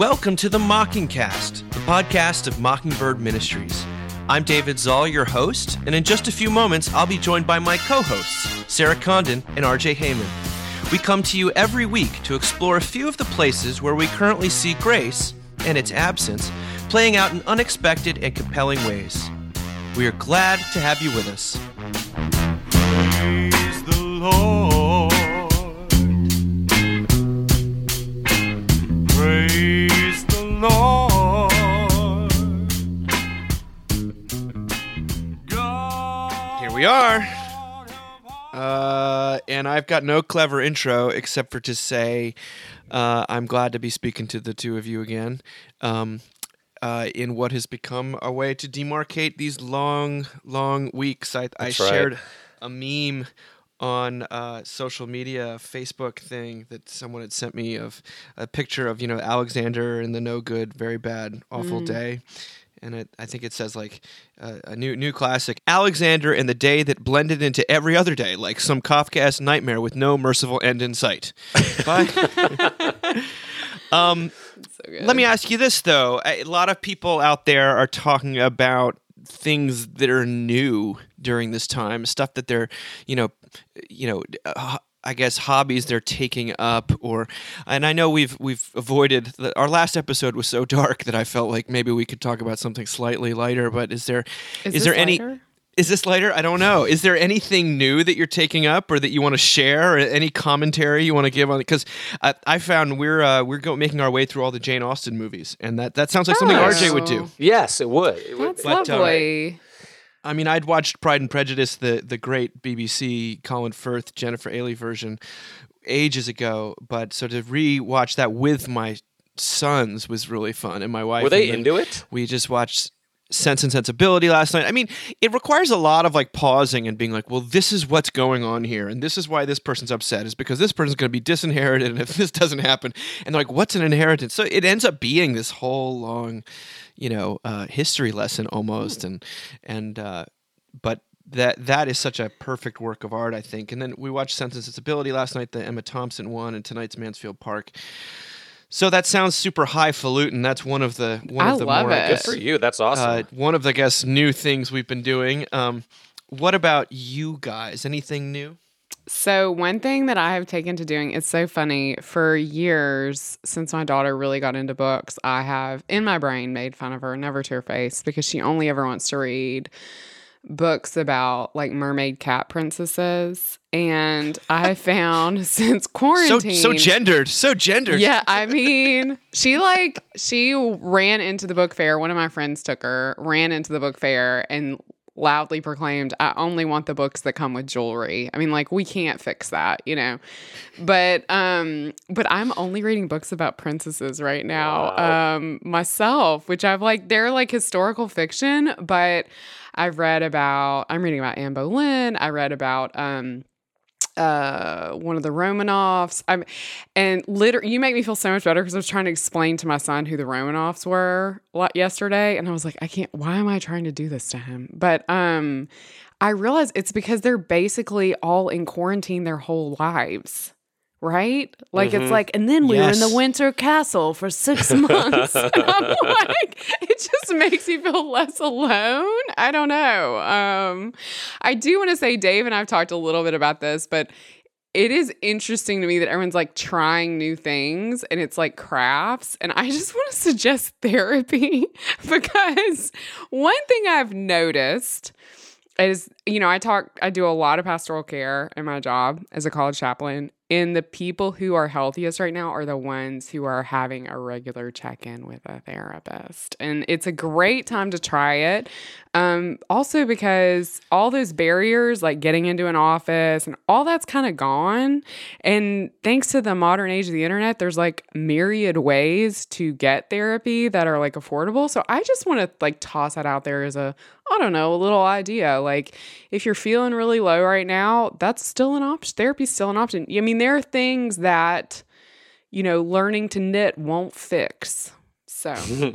Welcome to the Mockingcast, the podcast of Mockingbird Ministries. I'm David Zahl, your host, and in just a few moments, I'll be joined by my co hosts, Sarah Condon and RJ Heijmen. We come to you every week to explore a few of the places where we currently see grace and its absence playing out in unexpected and compelling ways. We are glad to have you with us. Praise the Lord. We are. Uh, and I've got no clever intro except for to say uh, I'm glad to be speaking to the two of you again. Um, uh, in what has become a way to demarcate these long, long weeks. I, I That's right. shared a meme on uh, social media, Facebook thing that someone had sent me of a picture of you know Alexander and the no good, very bad, awful day. And it, I think it says like uh, a new new classic Alexander and the day that blended into every other day, like some Kafkaesque nightmare with no merciful end in sight. Bye. um, let me ask you this though: a a lot of people out there are talking about things that are new during this time, stuff that they're, you know, you know. Uh, I guess hobbies they're taking up, or and I know we've we've avoided the, our last episode was so dark that I felt like maybe we could talk about something slightly lighter. But is there Is is there this any lighter? is this lighter? I don't know. Is there anything new that you're taking up, or that you want to share, or any commentary you want to give on? it? Because I, I found we're uh, we're go, making our way through all the Jane Austen movies, and that that sounds like something Oh. RJ would do. Yes, it would. It would That's But, uh, lovely. I mean, I'd watched Pride and Prejudice, the the great BBC Colin Firth Jennifer Ehle version, ages ago. But so to re-watch that with my sons was really fun, and my wife. Were they into it? We just watched Sense and Sensibility last night. I mean, it requires a lot of like pausing and being like, well, this is what's going on here, and this is why this person's upset is because this person's going to be disinherited, and if this doesn't happen, and they're like, what's an inheritance? So it ends up being this whole long, you know, uh, history lesson almost, and and uh, but. That that is such a perfect work of art, I think. And then we watched Sense and Sensibility last night, the Emma Thompson one, and tonight's Mansfield Park. So that sounds super highfalutin. That's one of the one I of the love more I it. Good for you. That's awesome. uh, one of the I guess new things we've been doing. Um, what about you guys? Anything new? So one thing that I have taken to doing it's so funny. For years, since my daughter really got into books, I have in my brain made fun of her, never to her face, because she only ever wants to read books about like mermaid cat princesses. And I found since So quarantine, so gendered, so gendered. Yeah, I mean, she like she ran into the book fair. One of my friends took her, ran into the book fair and loudly proclaimed, "I only want the books that come with jewelry." I mean, like we can't fix that, you know. But um but I'm only reading books about princesses right now. Wow. Um myself, which I've like they're like historical fiction, but I've read about I'm reading about Anne Boleyn. I read about um uh one of the Romanovs. I'm and literally you make me feel so much better because I was trying to explain to my son who the Romanovs were yesterday and I was like I can't why am I trying to do this to him? But um I realize it's because they're basically all in quarantine their whole lives. Right? Like it's like, and then we were in the winter castle for six months. and I'm like, it just makes you feel less alone. I don't know. Um, I do want to say, Dave and I've talked a little bit about this, but it is interesting to me that everyone's like trying new things and it's like crafts. And I just want to suggest therapy because one thing I've noticed is, you know, I talk, I do a lot of pastoral care in my job as a college chaplain. And the people who are healthiest right now are the ones who are having a regular check in with a therapist. And it's a great time to try it. Um, also, because all those barriers, like getting into an office and all that's kind of gone. And thanks to the modern age of the internet, there's like myriad ways to get therapy that are like affordable. So I just want to like toss that out there as a, I don't know, a little idea. Like if you're feeling really low right now, that's still an option. Therapy's still an option. I mean, there are things that, you know, learning to knit won't fix. So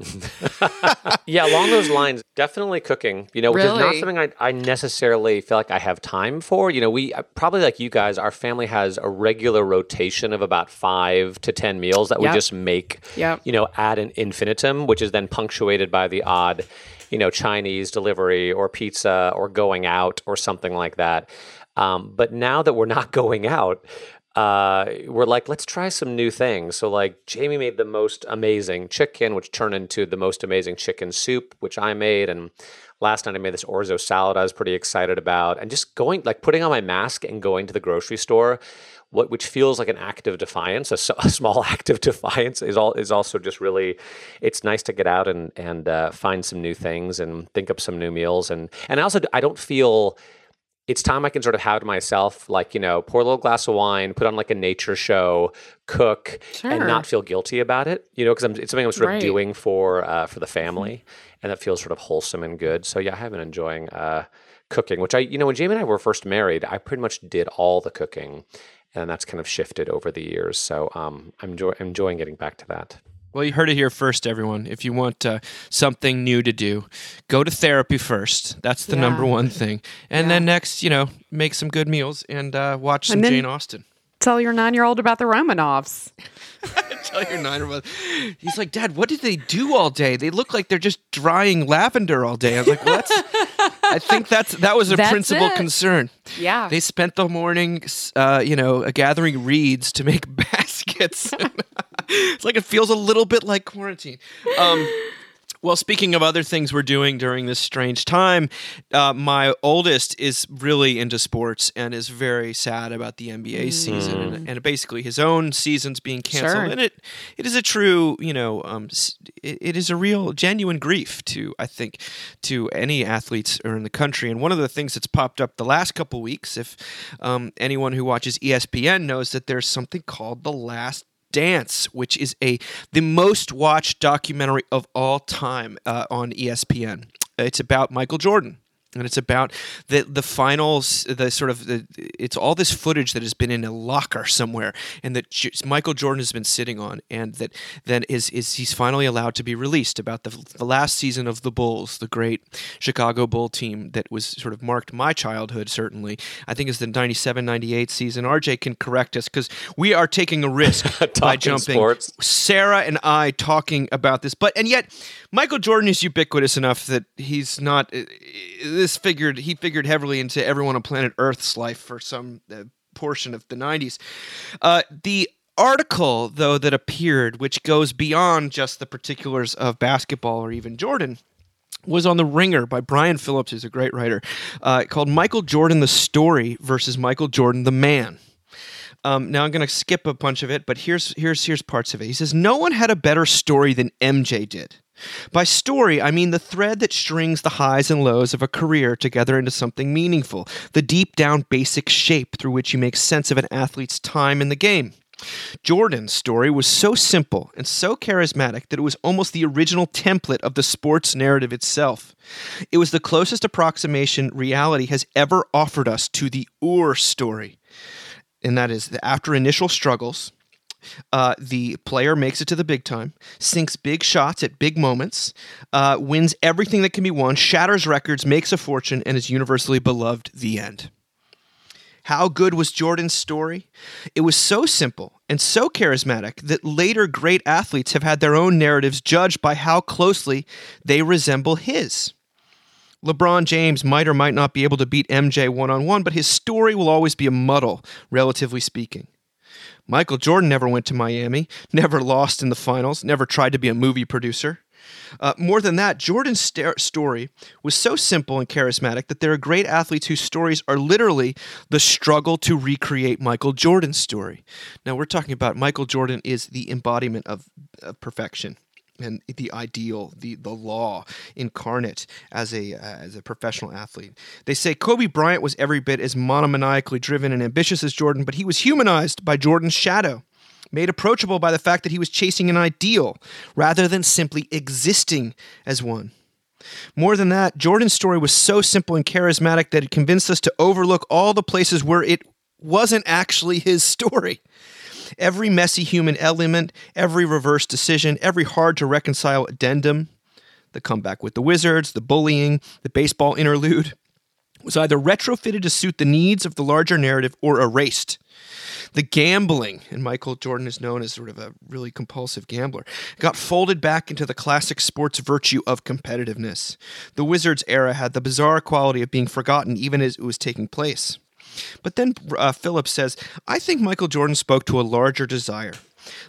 Yeah, along those lines, definitely cooking. You know, which is not something I, I necessarily feel like I have time for. You know, we uh, probably like you guys, our family has a regular rotation of about five to ten meals that we just make. Yep. You know, ad an infinitum, which is then punctuated by the odd, you know, Chinese delivery or pizza or going out or something like that. Um, but now that we're not going out, uh, we're like, let's try some new things. So, like, Jamie made the most amazing chicken, which turned into the most amazing chicken soup, which I made. And last night I made this orzo salad I was pretty excited about. And just going, like, putting on my mask and going to the grocery store, what which feels like an act of defiance, a small act of defiance, is all is also just really. It's nice to get out and and uh, find some new things and think up some new meals. And and also I don't feel it's time I can sort of have to myself, like, you know, pour a little glass of wine, put on like a nature show, cook, and not feel guilty about it, you know, because it's something I'm sort Right. of doing for uh, for the family, and that feels sort of wholesome and good. So yeah, I have been enjoying uh, cooking, which I, you know, when Jamie and I were first married, I pretty much did all the cooking, and that's kind of shifted over the years. So um, I'm enjoy- enjoying getting back to that. Well, you heard it here first, everyone. If you want uh, something new to do, go to therapy first. That's the Yeah. number one thing. And Yeah. then next, you know, make some good meals and uh, watch some And Jane Austen. tell your nine year old about the Romanovs. Tell your nine year old. He's like, Dad, what did they do all day? They look like they're just drying lavender all day. I was like, well, that's. I think that's that was a principal it. concern. Yeah. They spent the morning, uh, you know, gathering reeds to make baskets. it's like it feels a little bit like quarantine. Um, well, speaking of other things we're doing during this strange time, uh, my oldest is really into sports and is very sad about the NBA season and, and basically his own season's being canceled. Sure. And it it is a true, you know, um, it, it is a real, genuine grief to I think to any athletes or in the country. And one of the things that's popped up the last couple weeks, if um, anyone who watches ESPN knows that there's something called the Last Dance, which is a the most watched documentary of all time uh, on ESPN. It's about Michael Jordan. And it's about the the finals, the sort of the, it's all this footage that has been in a locker somewhere, and that J- Michael Jordan has been sitting on, and that then is is he's finally allowed to be released about the the last season of the Bulls, the great Chicago Bull team that was sort of marked my childhood. Certainly, I think it's the 97-98 season. RJ can correct us because we are taking a risk by jumping. sports. Sarah and I talking about this, but and yet Michael Jordan is ubiquitous enough that he's not. uh, This figured he figured heavily into everyone on planet Earth's life for some uh, portion of the '90s. Uh, the article, though, that appeared, which goes beyond just the particulars of basketball or even Jordan, was on The Ringer by Brian Phillips, who's a great writer, uh, called Michael Jordan the Story versus Michael Jordan the Man. Um, now I'm going to skip a bunch of it, but here's here's here's parts of it. He says no one had a better story than MJ did. By story, I mean the thread that strings the highs and lows of a career together into something meaningful, the deep down basic shape through which you make sense of an athlete's time in the game. Jordan's story was so simple and so charismatic that it was almost the original template of the sports narrative itself. It was the closest approximation reality has ever offered us to the Ur story. And that is that after initial struggles, uh, the player makes it to the big time, sinks big shots at big moments, uh, wins everything that can be won, shatters records, makes a fortune, and is universally beloved. The end. How good was Jordan's story? It was so simple and so charismatic that later great athletes have had their own narratives judged by how closely they resemble his. LeBron James might or might not be able to beat MJ one on one, but his story will always be a muddle, relatively speaking. Michael Jordan never went to Miami, never lost in the finals, never tried to be a movie producer. Uh, more than that, Jordan's sta- story was so simple and charismatic that there are great athletes whose stories are literally the struggle to recreate Michael Jordan's story. Now, we're talking about Michael Jordan is the embodiment of, of perfection and the ideal, the the law incarnate as a uh, as a professional athlete. They say Kobe Bryant was every bit as monomaniacally driven and ambitious as Jordan, but he was humanized by Jordan's shadow, made approachable by the fact that he was chasing an ideal rather than simply existing as one. More than that, Jordan's story was so simple and charismatic that it convinced us to overlook all the places where it wasn't actually his story. Every messy human element, every reverse decision, every hard to reconcile addendum, the comeback with the Wizards, the bullying, the baseball interlude, was either retrofitted to suit the needs of the larger narrative or erased. The gambling, and Michael Jordan is known as sort of a really compulsive gambler, got folded back into the classic sports virtue of competitiveness. The Wizards era had the bizarre quality of being forgotten even as it was taking place. But then uh, Phillips says, I think Michael Jordan spoke to a larger desire.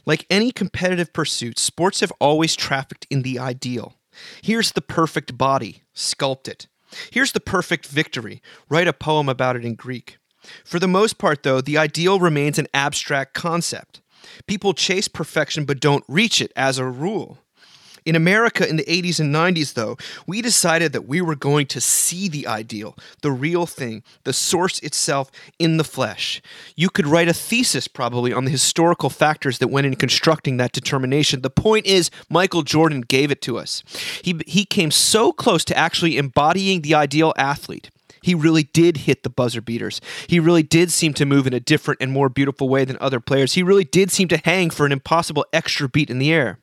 Like any competitive pursuit, sports have always trafficked in the ideal. Here's the perfect body, sculpt it. Here's the perfect victory, write a poem about it in Greek. For the most part, though, the ideal remains an abstract concept. People chase perfection but don't reach it as a rule. In America in the 80s and 90s, though, we decided that we were going to see the ideal, the real thing, the source itself in the flesh. You could write a thesis probably on the historical factors that went in constructing that determination. The point is, Michael Jordan gave it to us. He, he came so close to actually embodying the ideal athlete. He really did hit the buzzer beaters. He really did seem to move in a different and more beautiful way than other players. He really did seem to hang for an impossible extra beat in the air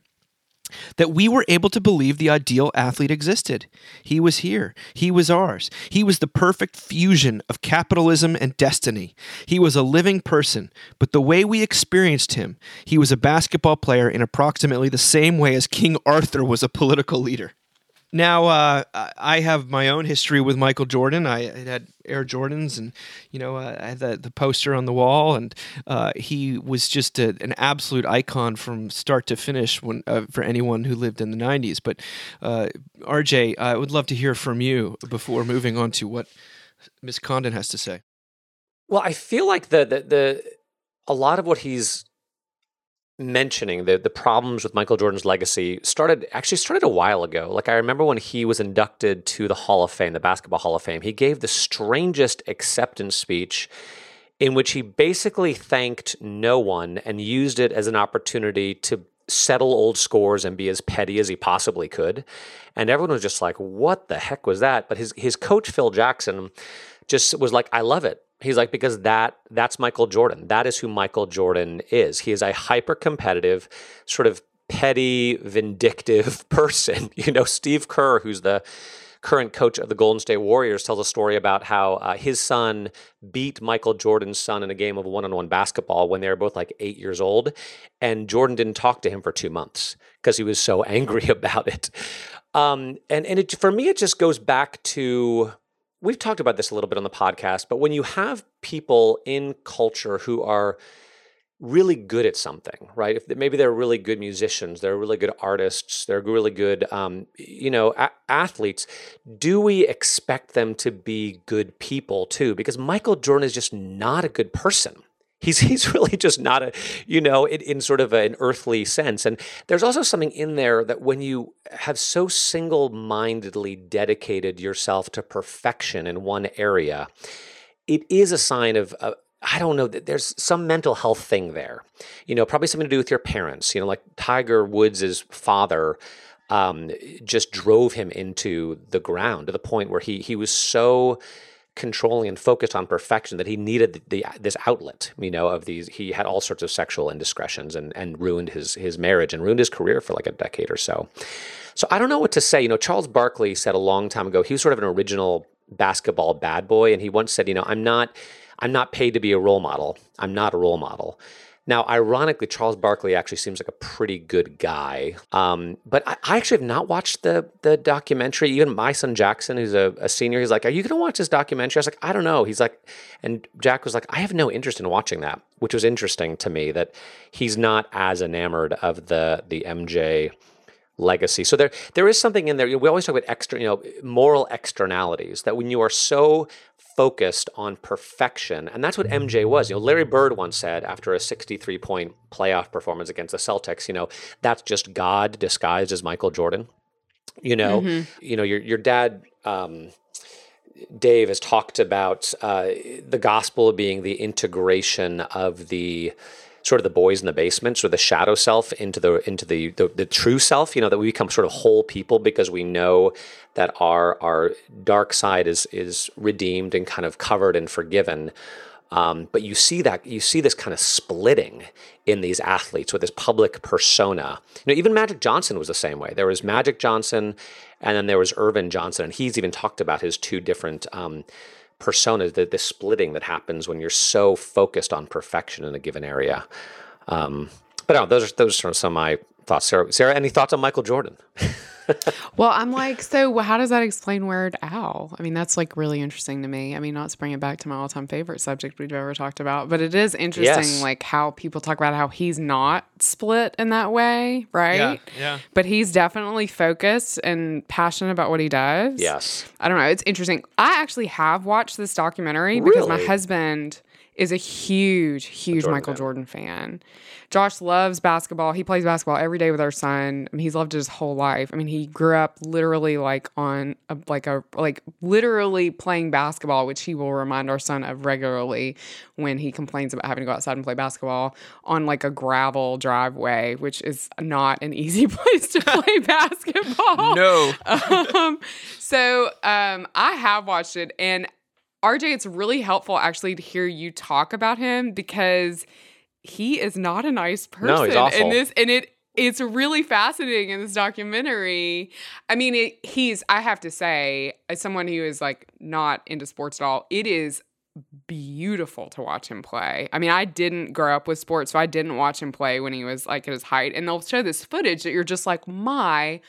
that we were able to believe the ideal athlete existed. He was here. He was ours. He was the perfect fusion of capitalism and destiny. He was a living person, but the way we experienced him, he was a basketball player in approximately the same way as King Arthur was a political leader. Now, uh, I have my own history with Michael Jordan. I had Air Jordans, and you know, uh, I had the, the poster on the wall, and uh, he was just a, an absolute icon from start to finish when, uh, for anyone who lived in the '90s. But uh, RJ, I would love to hear from you before moving on to what Miss Condon has to say. Well, I feel like the the, the a lot of what he's mentioning the the problems with Michael Jordan's legacy started actually started a while ago. Like I remember when he was inducted to the Hall of Fame, the Basketball Hall of Fame, he gave the strangest acceptance speech in which he basically thanked no one and used it as an opportunity to settle old scores and be as petty as he possibly could. And everyone was just like, "What the heck was that?" But his his coach Phil Jackson just was like, "I love it. He's like because that that's Michael Jordan. That is who Michael Jordan is. He is a hyper competitive, sort of petty, vindictive person. You know, Steve Kerr, who's the current coach of the Golden State Warriors, tells a story about how uh, his son beat Michael Jordan's son in a game of one-on-one basketball when they were both like eight years old, and Jordan didn't talk to him for two months because he was so angry about it. Um, and and it, for me, it just goes back to we've talked about this a little bit on the podcast, but when you have people in culture who are really good at something, right? If maybe they're really good musicians, they're really good artists, they're really good, um, you know, a- athletes. Do we expect them to be good people too? Because Michael Jordan is just not a good person. He's he's really just not a you know in, in sort of an earthly sense. And there's also something in there that when you have so single-mindedly dedicated yourself to perfection in one area, it is a sign of. Uh, I don't know that there's some mental health thing there, you know, probably something to do with your parents. You know, like Tiger Woods' father um, just drove him into the ground to the point where he he was so controlling and focused on perfection that he needed the, the, this outlet you know of these he had all sorts of sexual indiscretions and and ruined his his marriage and ruined his career for like a decade or so. So i don't know what to say. You know charles barkley said a long time ago he was sort of an original basketball bad boy and he once said you know i'm not i'm not paid to be a role model. I'm not a role model now, ironically, Charles Barkley actually seems like a pretty good guy. Um, but I, I, actually have not watched the the documentary. Even my son Jackson, who's a, a senior, he's like, "Are you going to watch this documentary?" I was like, "I don't know." He's like, and Jack was like, "I have no interest in watching that," which was interesting to me that he's not as enamored of the the MJ legacy. So there there is something in there. We always talk about extra, you know, moral externalities. That when you are so focused on perfection. And that's what MJ was. You know, Larry Bird once said after a 63 point playoff performance against the Celtics, you know, that's just God disguised as Michael Jordan. You know, mm-hmm. you know, your your dad um, Dave has talked about uh, the gospel being the integration of the sort of the boys in the basement, sort of the shadow self into the into the, the the, true self. You know that we become sort of whole people because we know that our our dark side is is redeemed and kind of covered and forgiven. Um, but you see that you see this kind of splitting in these athletes with this public persona. You know, even Magic Johnson was the same way. There was Magic Johnson, and then there was Earvin Johnson, and he's even talked about his two different um, personas, the, the splitting that happens when you're so focused on perfection in a given area. Um, but no, those are those are some of my thoughts. Sarah, Sarah, any thoughts on Michael Jordan? Well, I'm like, so how does that explain Weird Al? I mean, that's like really interesting to me. I mean, not to bring it back to my all time favorite subject we've ever talked about, but it is interesting, Yes. like how people talk about how he's not split in that way, right? Yeah, yeah. But he's definitely focused and passionate about what he does. Yes. I don't know. It's interesting. I actually have watched this documentary because my husband is a huge, huge Jordan Michael fan. Jordan fan. Josh loves basketball. He plays basketball every day with our son. I mean, he's loved it his whole life. I mean, he grew up literally like on a, like a like literally playing basketball, which he will remind our son of regularly when he complains about having to go outside and play basketball on like a gravel driveway, which is not an easy place to play basketball No. um, so um, I have watched it, and RJ, it's really helpful actually to hear you talk about him because he is not a nice person. No, he's awful. And this, and it, it's really fascinating in this documentary. I mean, it, he's. I have to say, as someone who is like not into sports at all, it is beautiful to watch him play. I mean, I didn't grow up with sports, so I didn't watch him play when he was like at his height. And they'll show this footage that you're just like, my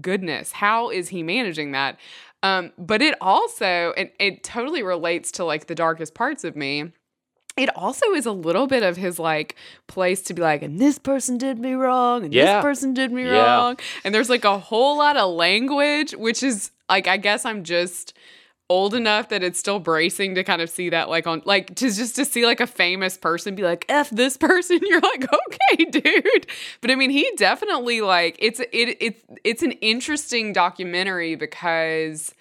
goodness, how is he managing that? Um, but it also, and it totally relates to like the darkest parts of me. It also is a little bit of his like place to be like, and this person did me wrong, and Yeah. this person did me Yeah. wrong. And there's like a whole lot of language, which is like, I guess I'm just old enough that it's still bracing to kind of see that like on like to just to see like a famous person be like f this person. You're like okay dude. But i mean he definitely like it's it it's it's an interesting documentary because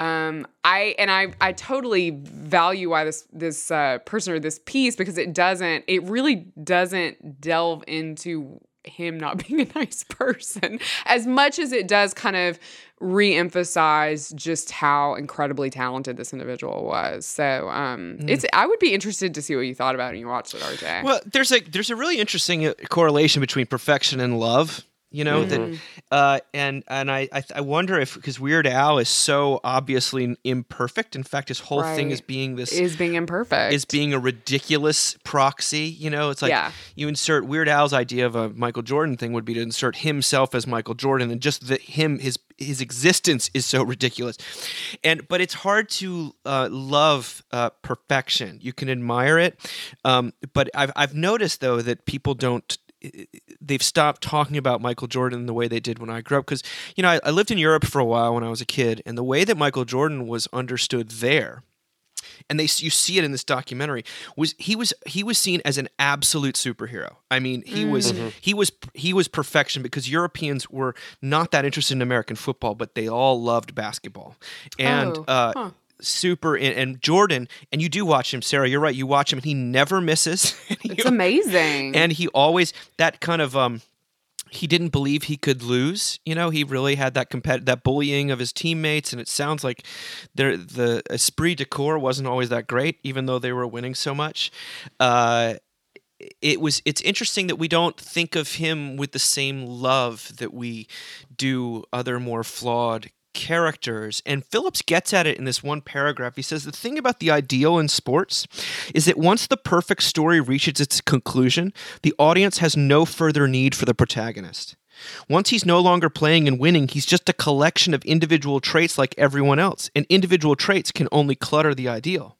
um i and i i totally value why this this uh person or this piece because it doesn't it really doesn't delve into him not being a nice person. As much as it does kind of re-emphasize just how incredibly talented this individual was. So um it's i would be interested to see what you thought about it when you watched it rj Well, there's a there's a really interesting uh, correlation between perfection and love. You know Mm-hmm. that, uh, and and I I, I wonder if because Weird Al is so obviously imperfect. In fact, his whole thing is being this is being imperfect is being a ridiculous proxy. You know, it's like Yeah. you insert Weird Al's idea of a Michael Jordan thing would be to insert himself as Michael Jordan, and just that him his his existence is so ridiculous. And but it's hard to uh, love uh, perfection. You can admire it, um, but I've I've noticed though that people don't. They've stopped talking about Michael Jordan the way they did when I grew up. Because you know I, I lived in Europe for a while when I was a kid, and the way that Michael Jordan was understood there and they you see it in this documentary was he was he was seen as an absolute superhero. I mean he was he was he was perfection because europeans were not that interested in american football but they all loved basketball. And Oh, uh huh. Super and, and jordan and you do watch him sarah you're right you watch him and he never misses it's amazing and he always that kind of um he didn't believe he could lose. You know, he really had that compet- that bullying of his teammates, and it sounds like there the esprit de corps wasn't always that great, even though they were winning so much. Uh, it was it's interesting that we don't think of him with the same love that we do other more flawed characters and Phillips gets at it in this one paragraph he says the thing about the ideal in sports is that once the perfect story reaches its conclusion the audience has no further need for the protagonist once he's no longer playing and winning, he's just a collection of individual traits like everyone else, and individual traits can only clutter the ideal.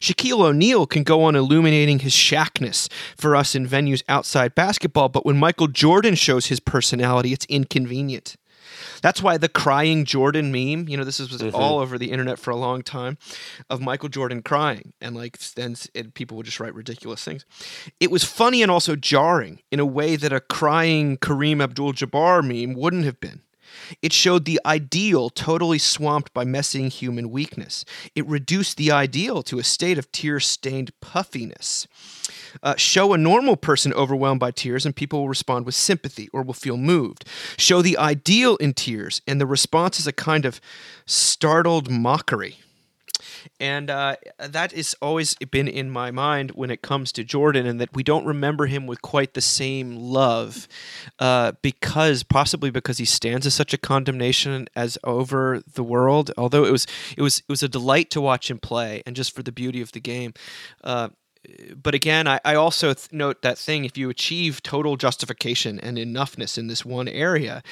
Shaquille O'Neal can go on illuminating his Shaqness for us in venues outside basketball, but when Michael Jordan shows his personality, it's inconvenient. That's why the crying Jordan meme, you know, this was mm-hmm. all over the internet for a long time, of Michael Jordan crying, and like then people would just write ridiculous things. It was funny and also jarring in a way that a crying Kareem Abdul-Jabbar meme wouldn't have been. It showed the ideal totally swamped by messing human weakness. It reduced the ideal to a state of tear stained puffiness. Uh, show a normal person overwhelmed by tears, and people will respond with sympathy or will feel moved. Show the ideal in tears, and the response is a kind of startled mockery. And uh, that has always been in my mind when it comes to Jordan, and that we don't remember him with quite the same love, uh, because possibly because he stands as such a condemnation as over the world. Although it was it was it was a delight to watch him play, and just for the beauty of the game. Uh, but again, I, I also th- note that thing if you achieve total justification and enoughness in this one area,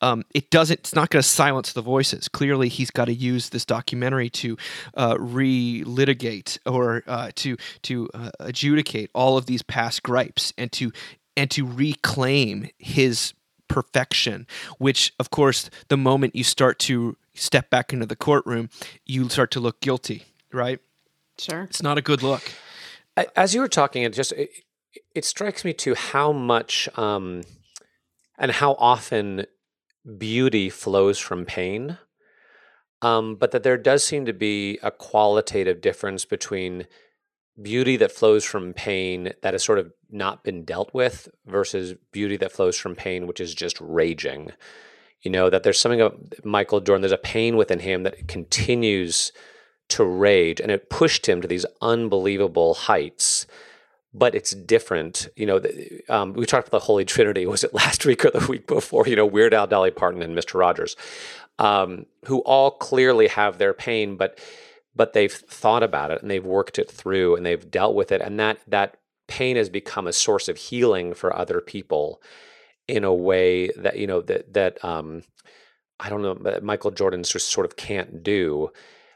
um, it doesn't, it's not going to silence the voices. Clearly, he's got to use this documentary to uh, relitigate or uh, to, to uh, adjudicate all of these past gripes and to, and to reclaim his perfection, which, of course, the moment you start to step back into the courtroom, you start to look guilty, right? Sure. It's not a good look. As you were talking, it just it, it strikes me too how much um, and how often beauty flows from pain, um, but that there does seem to be a qualitative difference between beauty that flows from pain that has sort of not been dealt with versus beauty that flows from pain which is just raging. You know that there's something about Michael Jordan. There's a pain within him that continues to rage and it pushed him to these unbelievable heights but it's different you know um, we talked about the holy trinity was it last week or the week before you know weird al dolly parton and mr rogers um, who all clearly have their pain but but they've thought about it and they've worked it through and they've dealt with it and that that pain has become a source of healing for other people in a way that you know that that um, I don't know Michael Jordan just sort of can't do.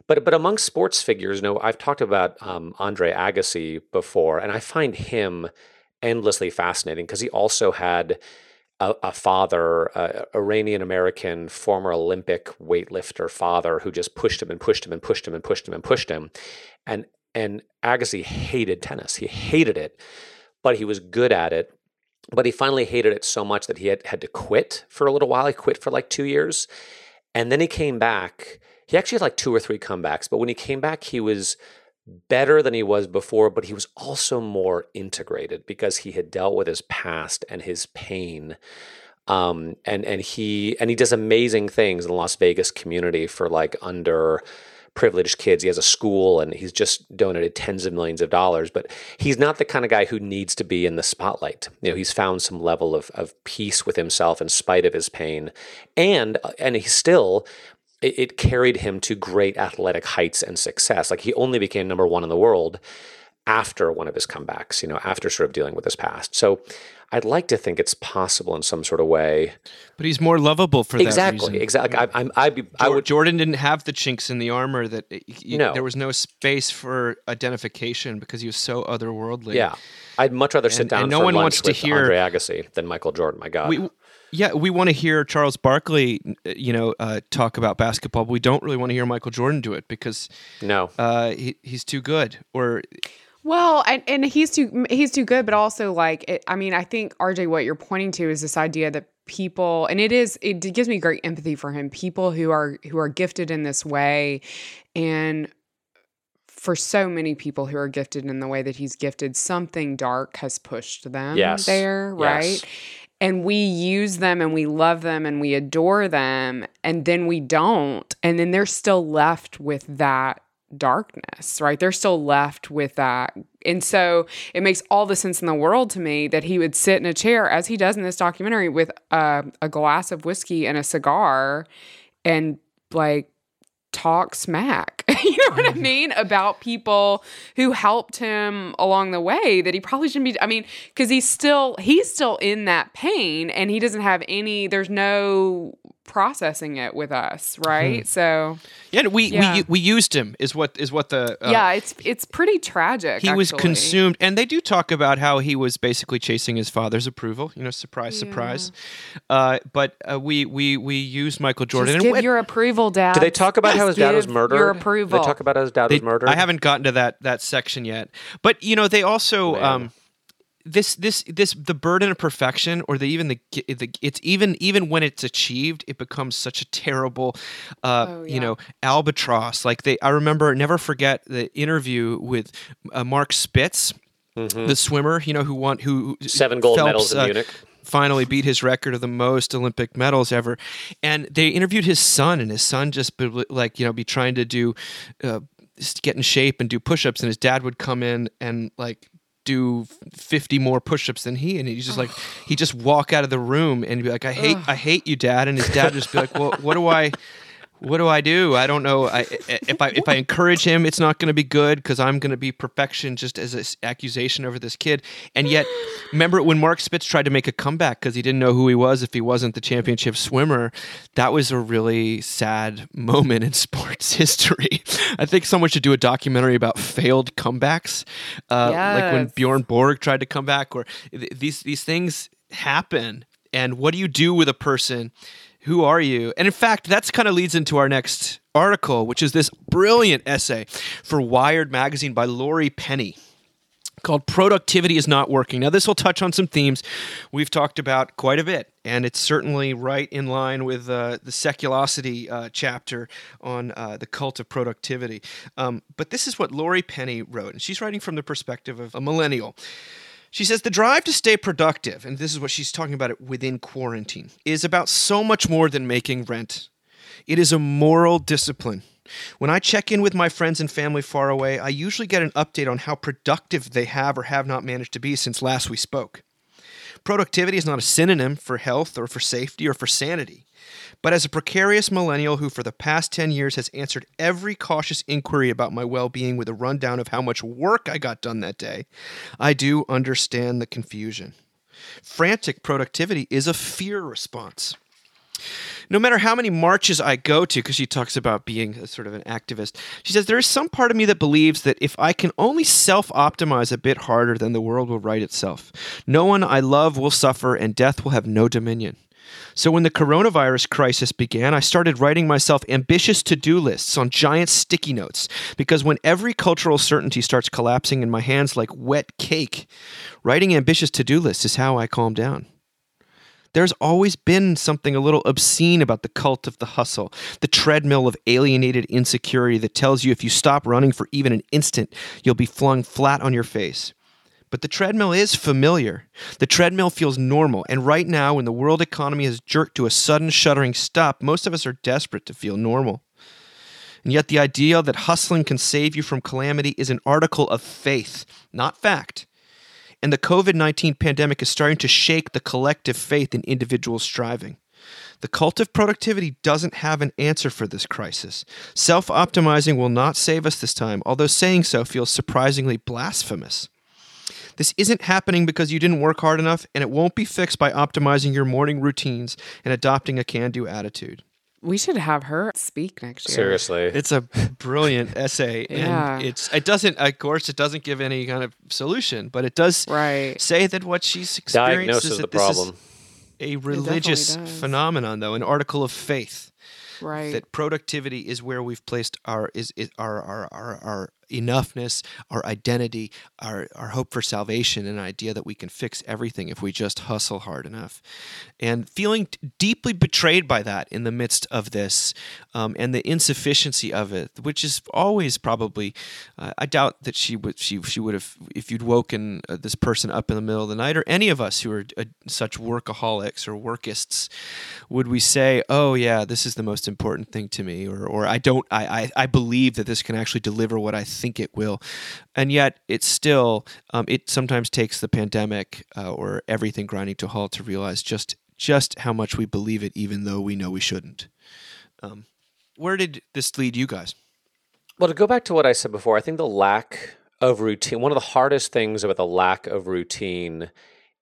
But but among sports figures, you know, I've talked about um, Andre Agassi before, and I find him endlessly fascinating because he also had a, a father, a Iranian American former Olympic weightlifter father, who just pushed him and pushed him and pushed him and pushed him and pushed him, and and Agassi hated tennis. He hated it, but he was good at it. But he finally hated it so much that he had had to quit for a little while. He quit for like two years, and then he came back. He actually had like two or three comebacks, but when he came back, he was better than he was before, but he was also more integrated because he had dealt with his past and his pain. Um, and and he and he does amazing things in the Las Vegas community for like under privileged kids. He has a school and he's just donated tens of millions of dollars. But he's not the kind of guy who needs to be in the spotlight. You know, he's found some level of of peace with himself in spite of his pain, and and he still it, it carried him to great athletic heights and success. Like he only became number one in the world after one of his comebacks, you know, after sort of dealing with his past. So I'd like to think it's possible in some sort of way. But he's more lovable for that Exactly, reason. exactly. I, I'm, I'd be, I would, Jordan didn't have the chinks in the armor that y- y- No. there was no space for identification because he was so otherworldly. yeah. I'd much rather sit And- down and no one wants to hear- Andre Agassi than Michael Jordan. My God. We, yeah, we want to hear Charles Barkley, you know, uh, talk about basketball, but we don't really want to hear Michael Jordan do it because no. uh, he, he's too good. Or Well, and, and he's too he's too good, but also like it, I mean, I think RJ, what you're pointing to is this idea that people, and it is it gives me great empathy for him. People who are who are gifted in this way, and for so many people who are gifted in the way that he's gifted, something dark has pushed them Yes. there, right? Yes. And we use them and we love them and we adore them, and then we don't, and then they're still left with that darkness, right? They're still left with that. And so it makes all the sense in the world to me that he would sit in a chair, as he does in this documentary, with a, a glass of whiskey and a cigar and like talk smack. you know what I mm-hmm. mean? About people who helped him along the way that he probably shouldn't be I mean, because he's still he's still in that pain and he doesn't have any there's no processing it with us, right? So yeah, we, Yeah. we we used him is what is what the uh, yeah, it's it's pretty tragic. he was consumed and they do talk about how he was basically chasing his father's approval you know surprise surprise uh, but uh, we we we used michael jordan Just and give what- your approval, Dad. Did they talk about how his dad was murdered? Your Did approval. They talk about how his dad they- was murdered. i haven't gotten to that that section yet but you know they also Man. um this this this the burden of perfection or the even the, the it's even even when it's achieved it becomes such a terrible uh Oh, you know albatross like they i remember never forget the interview with uh, mark spitz the swimmer you know who won who Mm-hmm. Seven gold Phelps, medals in uh, Munich. finally beat his record of the most Olympic medals ever. And they interviewed his son, and his son just be, like you know be trying to do. Uh, s- get in shape and do push-ups, and his dad would come in and like do 50 more push-ups than he and he's just like he just walk out of the room and be like i hate i hate you dad and his dad just be like well what do i what do I do? I don't know. I, if I if I encourage him, it's not going to be good because I'm going to be perfection just as an accusation over this kid. And yet, remember when Mark Spitz tried to make a comeback because he didn't know who he was if he wasn't the championship swimmer? That was a really sad moment in sports history. I think someone should do a documentary about failed comebacks, uh, like when Bjorn Borg tried to come back. Or th- these these things happen. And what do you do with a person? Who are you? And in fact, that's kind of leads into our next article, which is this brilliant essay for Wired magazine by Laurie Penny called Productivity is Not Working. Now, this will touch on some themes we've talked about quite a bit, and it's certainly right in line with uh, the seculosity uh, chapter on uh, the cult of productivity. Um, but this is what Laurie Penny wrote, and she's writing from the perspective of a millennial. She says the drive to stay productive, and this is what she's talking about it within quarantine, is about so much more than making rent. It is a moral discipline. When I check in with my friends and family far away, I usually get an update on how productive they have or have not managed to be since last we spoke. Productivity is not a synonym for health or for safety or for sanity. But as a precarious millennial who, for the past 10 years, has answered every cautious inquiry about my well being with a rundown of how much work I got done that day, I do understand the confusion. Frantic productivity is a fear response. No matter how many marches I go to, because she talks about being a sort of an activist, she says there is some part of me that believes that if I can only self optimize a bit harder, then the world will right itself. No one I love will suffer, and death will have no dominion. So when the coronavirus crisis began, I started writing myself ambitious to do lists on giant sticky notes because when every cultural certainty starts collapsing in my hands like wet cake, writing ambitious to do lists is how I calm down. There's always been something a little obscene about the cult of the hustle, the treadmill of alienated insecurity that tells you if you stop running for even an instant, you'll be flung flat on your face. But the treadmill is familiar. The treadmill feels normal, and right now, when the world economy has jerked to a sudden shuddering stop, most of us are desperate to feel normal. And yet, the idea that hustling can save you from calamity is an article of faith, not fact. And the COVID 19 pandemic is starting to shake the collective faith in individual striving. The cult of productivity doesn't have an answer for this crisis. Self optimizing will not save us this time, although saying so feels surprisingly blasphemous. This isn't happening because you didn't work hard enough, and it won't be fixed by optimizing your morning routines and adopting a can do attitude. We should have her speak next year. Seriously. It's a brilliant essay, and Yeah. it's it doesn't, of course, it doesn't give any kind of solution, but it does Right. say that what she's experienced Diagnosis is of the that this is problem. a religious phenomenon, though, an article of faith. Right. That productivity is where we've placed our is, is our, our our our enoughness, our identity, our our hope for salvation, an idea that we can fix everything if we just hustle hard enough, and feeling deeply betrayed by that in the midst of this, um, and the insufficiency of it, which is always probably, uh, I doubt that she would she she would have if you'd woken uh, this person up in the middle of the night, or any of us who are uh, such workaholics or workists, would we say, oh yeah, this is the most important thing to me, or or I don't I I, I believe that this can actually deliver what I think it will, and yet it's still um, it sometimes takes the pandemic uh, or everything grinding to a halt to realize just just how much we believe it, even though we know we shouldn't. Um, where did this lead you guys? Well, to go back to what I said before, I think the lack of routine, one of the hardest things about the lack of routine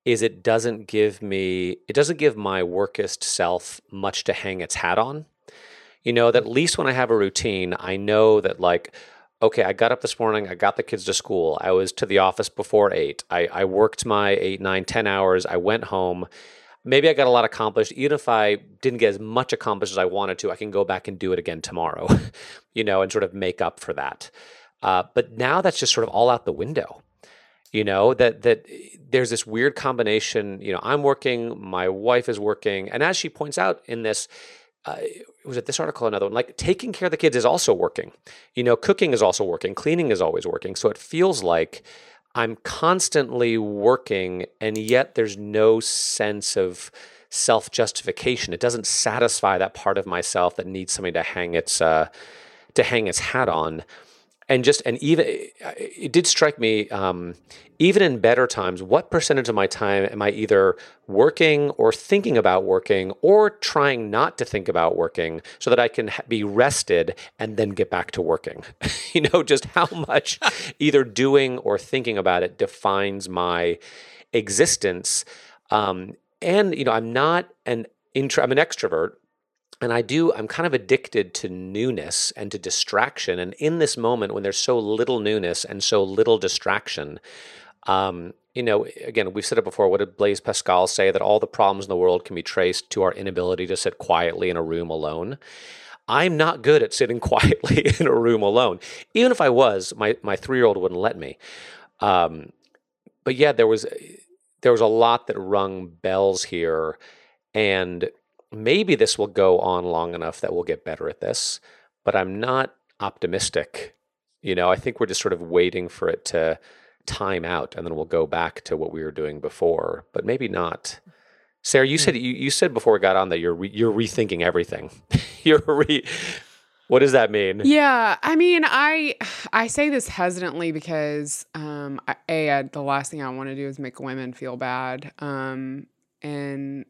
is it doesn't give me, it doesn't give my workist self much to hang its hat on. You know, that at least when I have a routine, I know that, like, okay, I got up this morning, I got the kids to school, I was to the office before eight, I, I worked my eight, nine, ten hours, I went home. Maybe I got a lot accomplished. Even if I didn't get as much accomplished as I wanted to, I can go back and do it again tomorrow, you know, and sort of make up for that. Uh, but now that's just sort of all out the window you know that that there's this weird combination you know i'm working my wife is working and as she points out in this uh, was it this article another one? Like taking care of the kids is also working. You know cooking is also working. Cleaning is always working. So it feels like i'm constantly working and yet there's no sense of self justification it doesn't satisfy that part of myself that needs something to hang its uh, to hang its hat on and just and even it did strike me um, even in better times what percentage of my time am i either working or thinking about working or trying not to think about working so that i can ha- be rested and then get back to working? You know just how much either doing or thinking about it defines my existence. Um, and you know i'm not an intro i'm an extrovert and I do, I'm kind of addicted to newness and to distraction. And in this moment, when there's so little newness and so little distraction, um, you know, again, we've said it before. What did Blaise Pascal say? That all the problems in the world can be traced to our inability to sit quietly in a room alone. I'm not good at sitting quietly in a room alone. Even if I was, my, my three year old wouldn't let me. Um, but yeah, there was there was a lot that rung bells here, and maybe this will go on long enough that we'll get better at this, but I'm not optimistic. You know, I think we're just sort of waiting for it to time out and then we'll go back to what we were doing before, but maybe not. Sarah, you said you, you said before we got on that you're re, you're rethinking everything. you're re What does that mean? Yeah, I mean, I I say this hesitantly because um, I, a I, the last thing I want to do is make women feel bad, um, and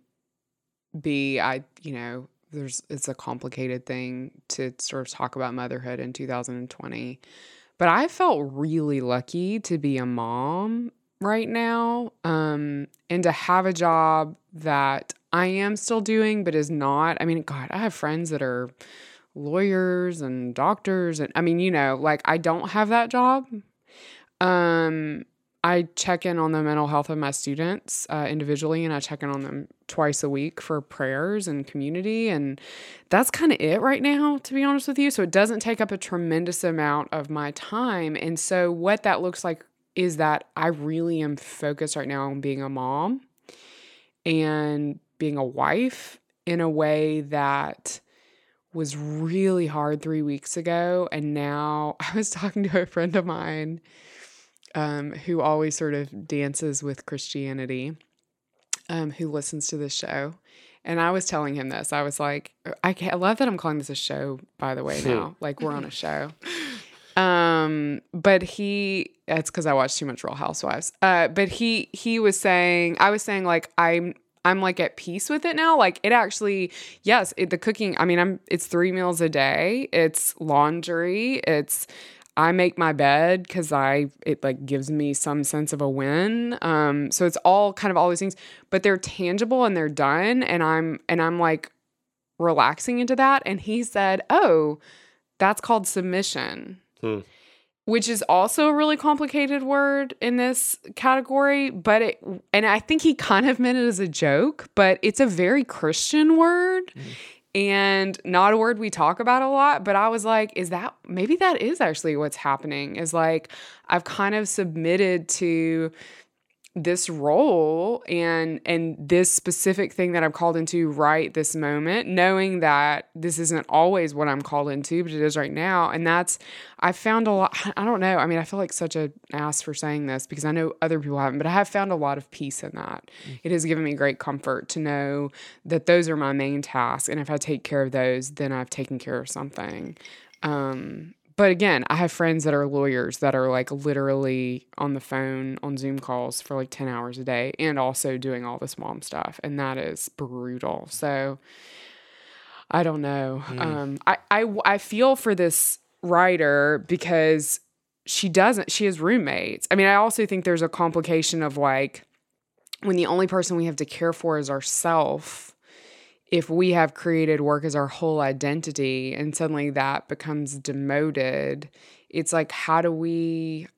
b I you know there's it's a complicated thing to sort of talk about motherhood in 2020, but I felt really lucky to be a mom right now, um, and to have a job that I am still doing, but is not. I mean, God, I have friends that are lawyers and doctors and I mean, you know, like I don't have that job. Um I check in on the mental health of my students uh, individually, and I check in on them twice a week for prayers and community. And that's kind of it right now, to be honest with you. So it doesn't take up a tremendous amount of my time. And so, what that looks like is that I really am focused right now on being a mom and being a wife in a way that was really hard three weeks ago. And now I was talking to a friend of mine um, who always sort of dances with Christianity, um, who listens to this show. And I was telling him this. I was like, I, I love that I'm calling this a show, by the way, now. like we're on a show. Um, but he it's because I watched too much Real Housewives. Uh, but he he was saying, I was saying like I'm I'm like at peace with it now. Like it actually, yes, it, the cooking. I mean, I'm it's three meals a day. It's laundry. It's I make my bed because I it like gives me some sense of a win. Um, so it's all kind of all these things, but they're tangible and they're done, and I'm and I'm like relaxing into that. And he said, "Oh, that's called submission." Hmm. Which is also a really complicated word in this category, but it, and I think he kind of meant it as a joke, but it's a very Christian word and not a word we talk about a lot but i was like is that maybe that is actually what's happening is like i've kind of submitted to this role and and this specific thing that I'm called into right this moment knowing that this isn't always what I'm called into but it is right now. And that's I found a lot I don't know. I mean I feel like such a ass for saying this because I know other people haven't but I have found a lot of peace in that. Mm. it has given me great comfort to know that those are my main tasks. And if I take care of those then I've taken care of something. Um but again, I have friends that are lawyers that are like literally on the phone on Zoom calls for like 10 hours a day and also doing all this mom stuff. And that is brutal. So I don't know. Mm. Um, I, I, I feel for this writer because she doesn't, she has roommates. I mean, I also think there's a complication of like when the only person we have to care for is ourself if we have created work as our whole identity and suddenly that becomes demoted, it's like, how do we?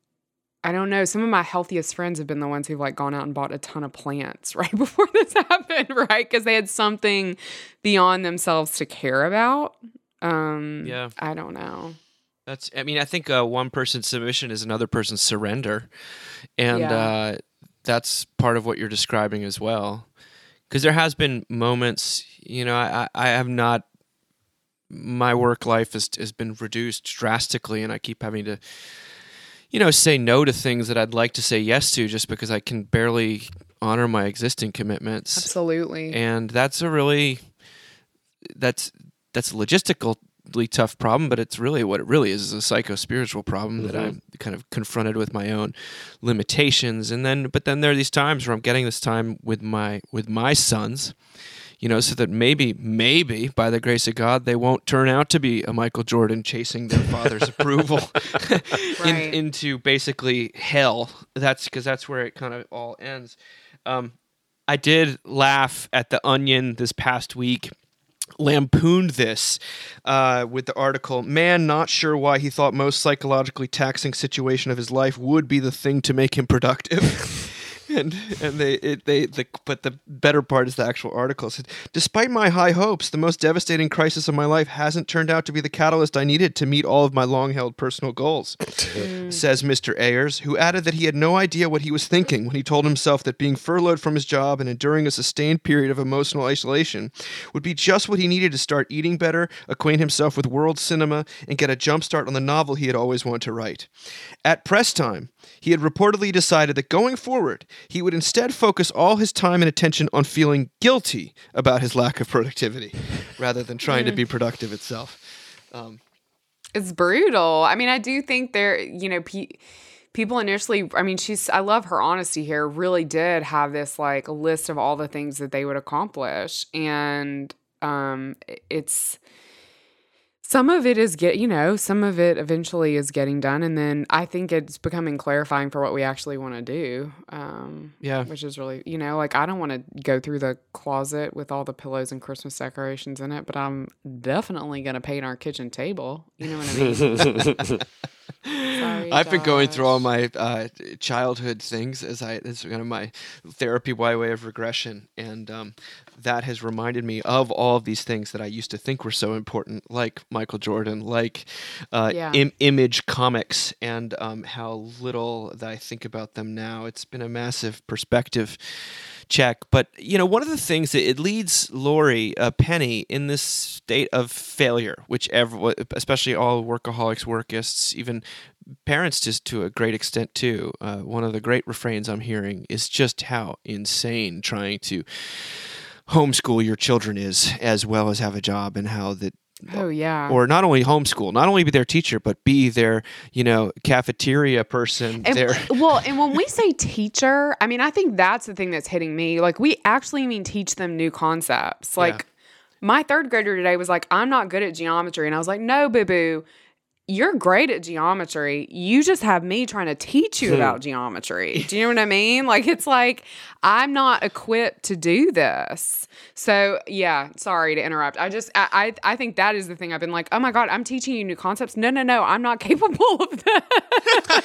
I don't know. Some of my healthiest friends have been the ones who've like gone out and bought a ton of plants right before this happened, right? Because they had something beyond themselves to care about. Um, yeah. I don't know. That's, I mean, I think uh, one person's submission is another person's surrender. And Yeah. uh, that's part of what you're describing as well. Because there has been moments, you know, I, I have not, my work life has, has been reduced drastically, and I keep having to, you know, say no to things that I'd like to say yes to just because I can barely honor my existing commitments. Absolutely. and that's a really that's that's a logistical tough problem, but it's really what it really is is a psycho spiritual problem that I'm kind of confronted with my own limitations. And then, but then there are these times where I'm getting this time with my with my sons, you know, so that maybe maybe by the grace of God they won't turn out to be a Michael Jordan chasing their father's approval in, into basically hell. That's because that's where it kind of all ends. Um, I did laugh at the Onion this past week. Lampooned this uh, with the article. Man, not sure why he thought most psychologically taxing situation of his life would be the thing to make him productive. and and they it, they the but the better part is the actual article. It said, Despite my high hopes, the most devastating crisis of my life hasn't turned out to be the catalyst I needed to meet all of my long-held personal goals mm. says Mr. Ayers, who added that he had no idea what he was thinking when he told himself that being furloughed from his job and enduring a sustained period of emotional isolation would be just what he needed to start eating better, acquaint himself with world cinema, and get a jump start on the novel he had always wanted to write. At press time, he had reportedly decided that going forward, he would instead focus all his time and attention on feeling guilty about his lack of productivity rather than trying to be productive itself. It's brutal. I mean, I do think there, you know, pe- people initially, I mean, she's, I love her honesty here, really did have this like list of all the things that they would accomplish. And um, it's, some of it is get, you know, some of it eventually is getting done. And then I think it's becoming clarifying for what we actually want to do. Um, Yeah. Which is really, you know, like I don't want to go through the closet with all the pillows and Christmas decorations in it, but I'm definitely going to paint our kitchen table. You know what I mean? Sorry, I've been going through all my uh, childhood things as I it's kind of my therapy by way of regression, and um, that has reminded me of all of these things that I used to think were so important, like Michael Jordan, like uh, Yeah. im- image comics, and um, how little that I think about them now. It's been a massive perspective check. But you know, one of the things that it leads Laurie uh, Penny in this state of failure, which ever, especially all workaholics, workists, even parents, just to a great extent too. Uh, one of the great refrains I'm hearing is just how insane trying to homeschool your children is, as well as have a job, and how that Oh, yeah. or not only homeschool, not only be their teacher, but be their, you know, cafeteria person. And, their well, and when we say teacher, I mean, I think that's the thing that's hitting me. Like, we actually mean teach them new concepts. Like, my third grader today was like, I'm not good at geometry. And I was like, no, boo boo, you're great at geometry. You just have me trying to teach you about hmm. geometry. Do you know what I mean? Like, it's like, I'm not equipped to do this. So, yeah, sorry to interrupt. I just, I, I, I think that is the thing. I've been like, oh my God, I'm teaching you new concepts. No, no, no, I'm not capable of that.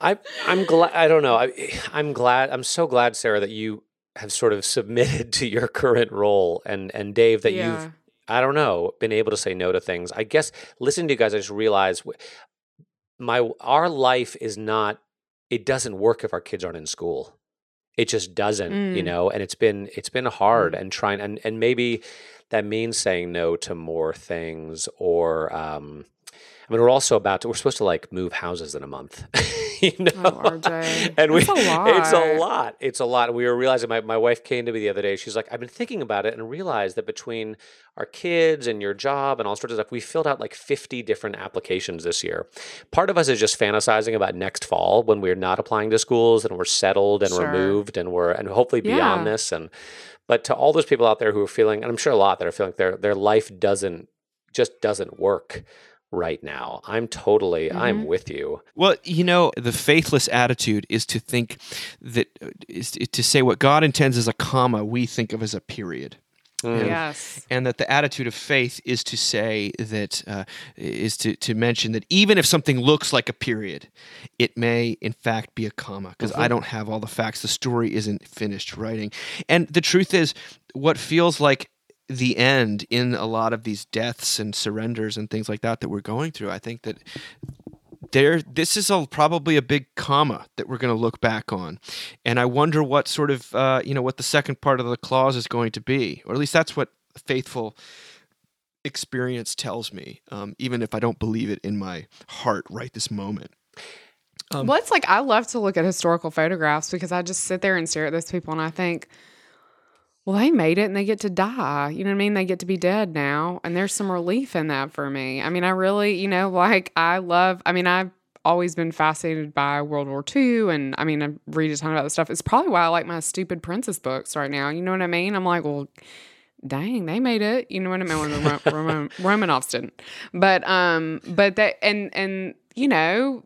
I I'm glad. I don't know. I I'm glad. I'm so glad, Sarah, that you have sort of submitted to your current role, and and Dave that Yeah. you've I don't know been able to say no to things. I guess listening to you guys, I just realized my our life is not. It doesn't work if our kids aren't in school. It just doesn't, you Mm. know. And it's been it's been hard and trying and and maybe that means saying no to more things or um I mean, we're also about to. We're supposed to like move houses in a month, you oh, know. Oh, RJ. and we, That's a it's a lot. lot. It's a lot. We were realizing. My my wife came to me the other day. She's like, I've been thinking about it and realized that between our kids and your job and all sorts of stuff, we filled out like fifty different applications this year. Part of us is just fantasizing about next fall when we're not applying to schools and we're settled and Sure. removed and we're and hopefully beyond Yeah. this and. But to all those people out there who are feeling, and I'm sure a lot that are feeling their their life doesn't just doesn't work right now. I'm totally I'm Mhm. with you. Well, you know, the faithless attitude is to think that is to say what God intends as a comma, we think of as a period. Mm. Yes. And that the attitude of faith is to say that uh, is to, to mention that even if something looks like a period, it may in fact be a comma because I don't have all the facts. The story isn't finished writing. And the truth is, what feels like the end in a lot of these deaths and surrenders and things like that that we're going through, I think that there this is a, probably a big comma that we're going to look back on. And i wonder what sort of uh, you know what the second part of the clause is going to be or at least that's what faithful experience tells me um, even if i don't believe it in my heart right this moment. Um, well, it's like I love to look at historical photographs because I just sit there and stare at those people and I think, well, they made it and they get to die. You know what I mean? They get to be dead now. And there's some relief in that for me. I mean, I really, you know, like I love, I mean, I've always been fascinated by World War II. And I mean, I read a ton about this stuff. It's probably why I like my stupid princess books right now. You know what I mean? I'm like, well, dang, they made it. You know what I mean? When the Ro- Roman, Romanovs didn't. But, um, but that, and, and, you know,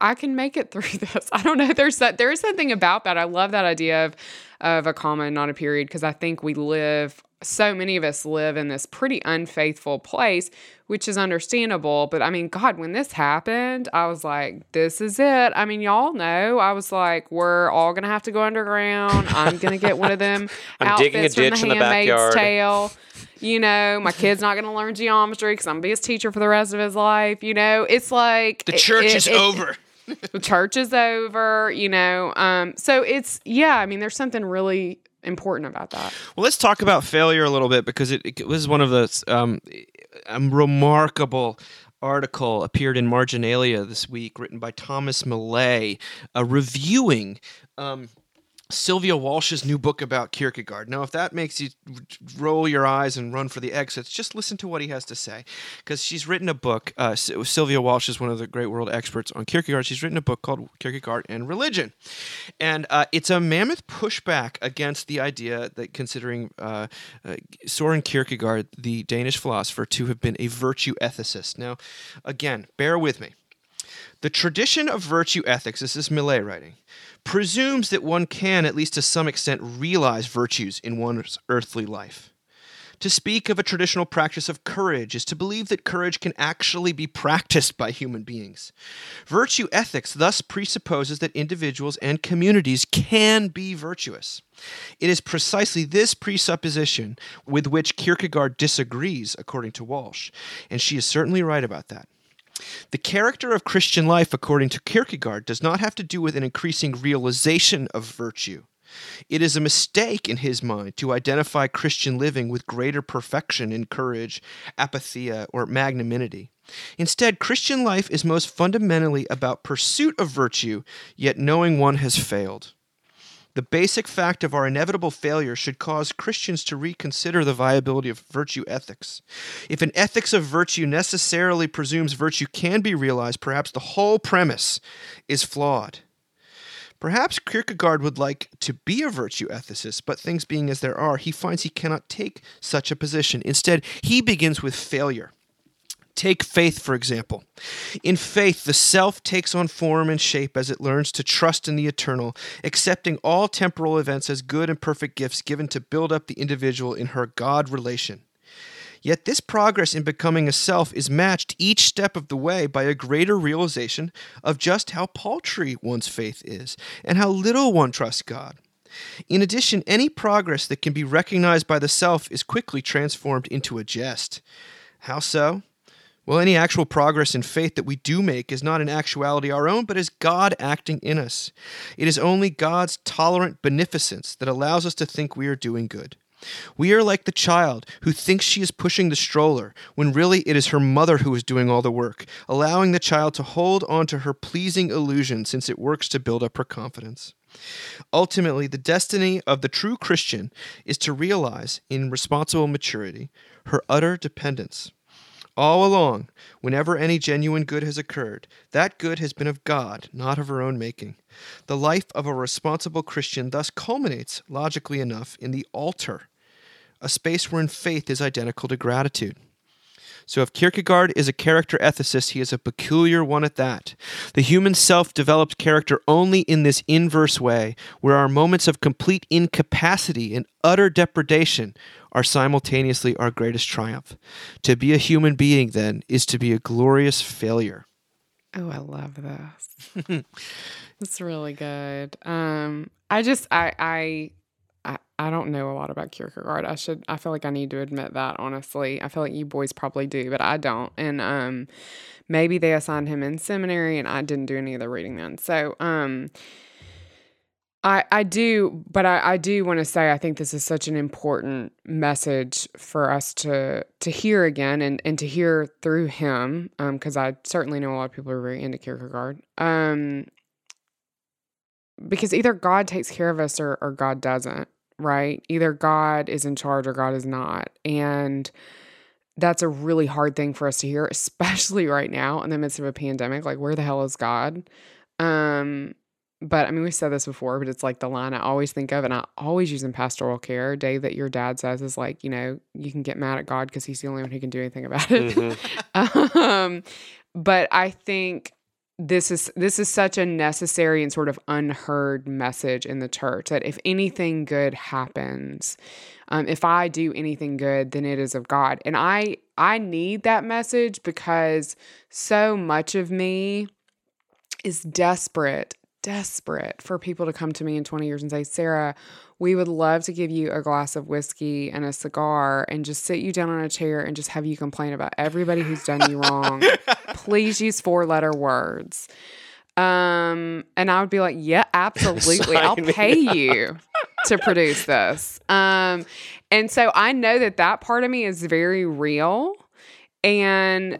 I can make it through this. I don't know. There's that. There is something about that. I love that idea of of a comma, and not a period, because I think we live. So many of us live in this pretty unfaithful place, which is understandable. But I mean, God, when this happened, I was like, "This is it." I mean, y'all know. I was like, "We're all gonna have to go underground. I'm gonna get one of them I'm outfits digging a from ditch the in the Handmaid's backyard. Tale." You know, my kid's not going to learn geometry because I'm going to be his teacher for the rest of his life. You know, it's like The it- church it- is it- over. Church is over, you know. Um, so it's yeah, I mean, there's something really important about that. Well, let's talk about failure a little bit because it, it was one of the um, remarkable article appeared in Marginalia this week, written by Thomas Millay, uh, reviewing. Um, Sylvia Walsh's new book about Kierkegaard. Now, if that makes you roll your eyes and run for the exits, just listen to what he has to say. Because she's written a book. Uh, Sylvia Walsh is one of the great world experts on Kierkegaard. She's written a book called Kierkegaard and Religion. And uh, it's a mammoth pushback against the idea that considering uh, uh, Soren Kierkegaard, the Danish philosopher, to have been a virtue ethicist. Now, again, bear with me. The tradition of virtue ethics, this is Millay writing, presumes that one can, at least to some extent, realize virtues in one's earthly life. To speak of a traditional practice of courage is to believe that courage can actually be practiced by human beings. Virtue ethics thus presupposes that individuals and communities can be virtuous. It is precisely this presupposition with which Kierkegaard disagrees, according to Walsh, and she is certainly right about that. The character of Christian life, according to Kierkegaard, does not have to do with an increasing realization of virtue. It is a mistake in his mind to identify Christian living with greater perfection in courage, apatheia, or magnanimity. Instead, Christian life is most fundamentally about pursuit of virtue, yet knowing one has failed. The basic fact of our inevitable failure should cause Christians to reconsider the viability of virtue ethics. If an ethics of virtue necessarily presumes virtue can be realized, perhaps the whole premise is flawed. Perhaps Kierkegaard would like to be a virtue ethicist, but things being as they are, he finds he cannot take such a position. Instead, he begins with failure. Take faith, for example. In faith, the self takes on form and shape as it learns to trust in the eternal, accepting all temporal events as good and perfect gifts given to build up the individual in her God relation. Yet this progress in becoming a self is matched each step of the way by a greater realization of just how paltry one's faith is and how little one trusts God. In addition, any progress that can be recognized by the self is quickly transformed into a jest. How so? Well, any actual progress in faith that we do make is not in actuality our own, but is God acting in us. It is only God's tolerant beneficence that allows us to think we are doing good. We are like the child who thinks she is pushing the stroller when really it is her mother who is doing all the work, allowing the child to hold on to her pleasing illusion since it works to build up her confidence. Ultimately, the destiny of the true Christian is to realize, in responsible maturity, her utter dependence. All along, whenever any genuine good has occurred, that good has been of God, not of her own making. The life of a responsible Christian thus culminates, logically enough, in the altar, a space wherein faith is identical to gratitude. So, if Kierkegaard is a character ethicist, he is a peculiar one at that. The human self develops character only in this inverse way, where our moments of complete incapacity and utter depredation are simultaneously our greatest triumph. To be a human being, then, is to be a glorious failure. Oh, I love this. It's really good. Um, I just I I I I don't know a lot about Kierkegaard. I should I feel like I need to admit that honestly. I feel like you boys probably do, but I don't. And um maybe they assigned him in seminary and I didn't do any of the reading then. So um I, I do, but I, I do want to say I think this is such an important message for us to to hear again and, and to hear through him, because I certainly know a lot of people are very into Kierkegaard. Um, because either God takes care of us or, or God doesn't. right? Either God is in charge or God is not. And that's a really hard thing for us to hear, especially right now in the midst of a pandemic. Like, where the hell is God? Um, but I mean, we said this before, but it's like the line I always think of, and I always use in pastoral care. Dave, that your dad says is like, you know, you can get mad at God because he's the only one who can do anything about it. Mhm. um, but I think this is this is such a necessary and sort of unheard message in the church that if anything good happens, um, if I do anything good, then it is of God, and I I need that message because so much of me is desperate desperate for people to come to me in 20 years and say sarah we would love to give you a glass of whiskey and a cigar and just sit you down on a chair and just have you complain about everybody who's done you wrong. Please use four letter words. Um and i would be like yeah absolutely. I'll pay you to produce this. Um and so i know that that part of me is very real. And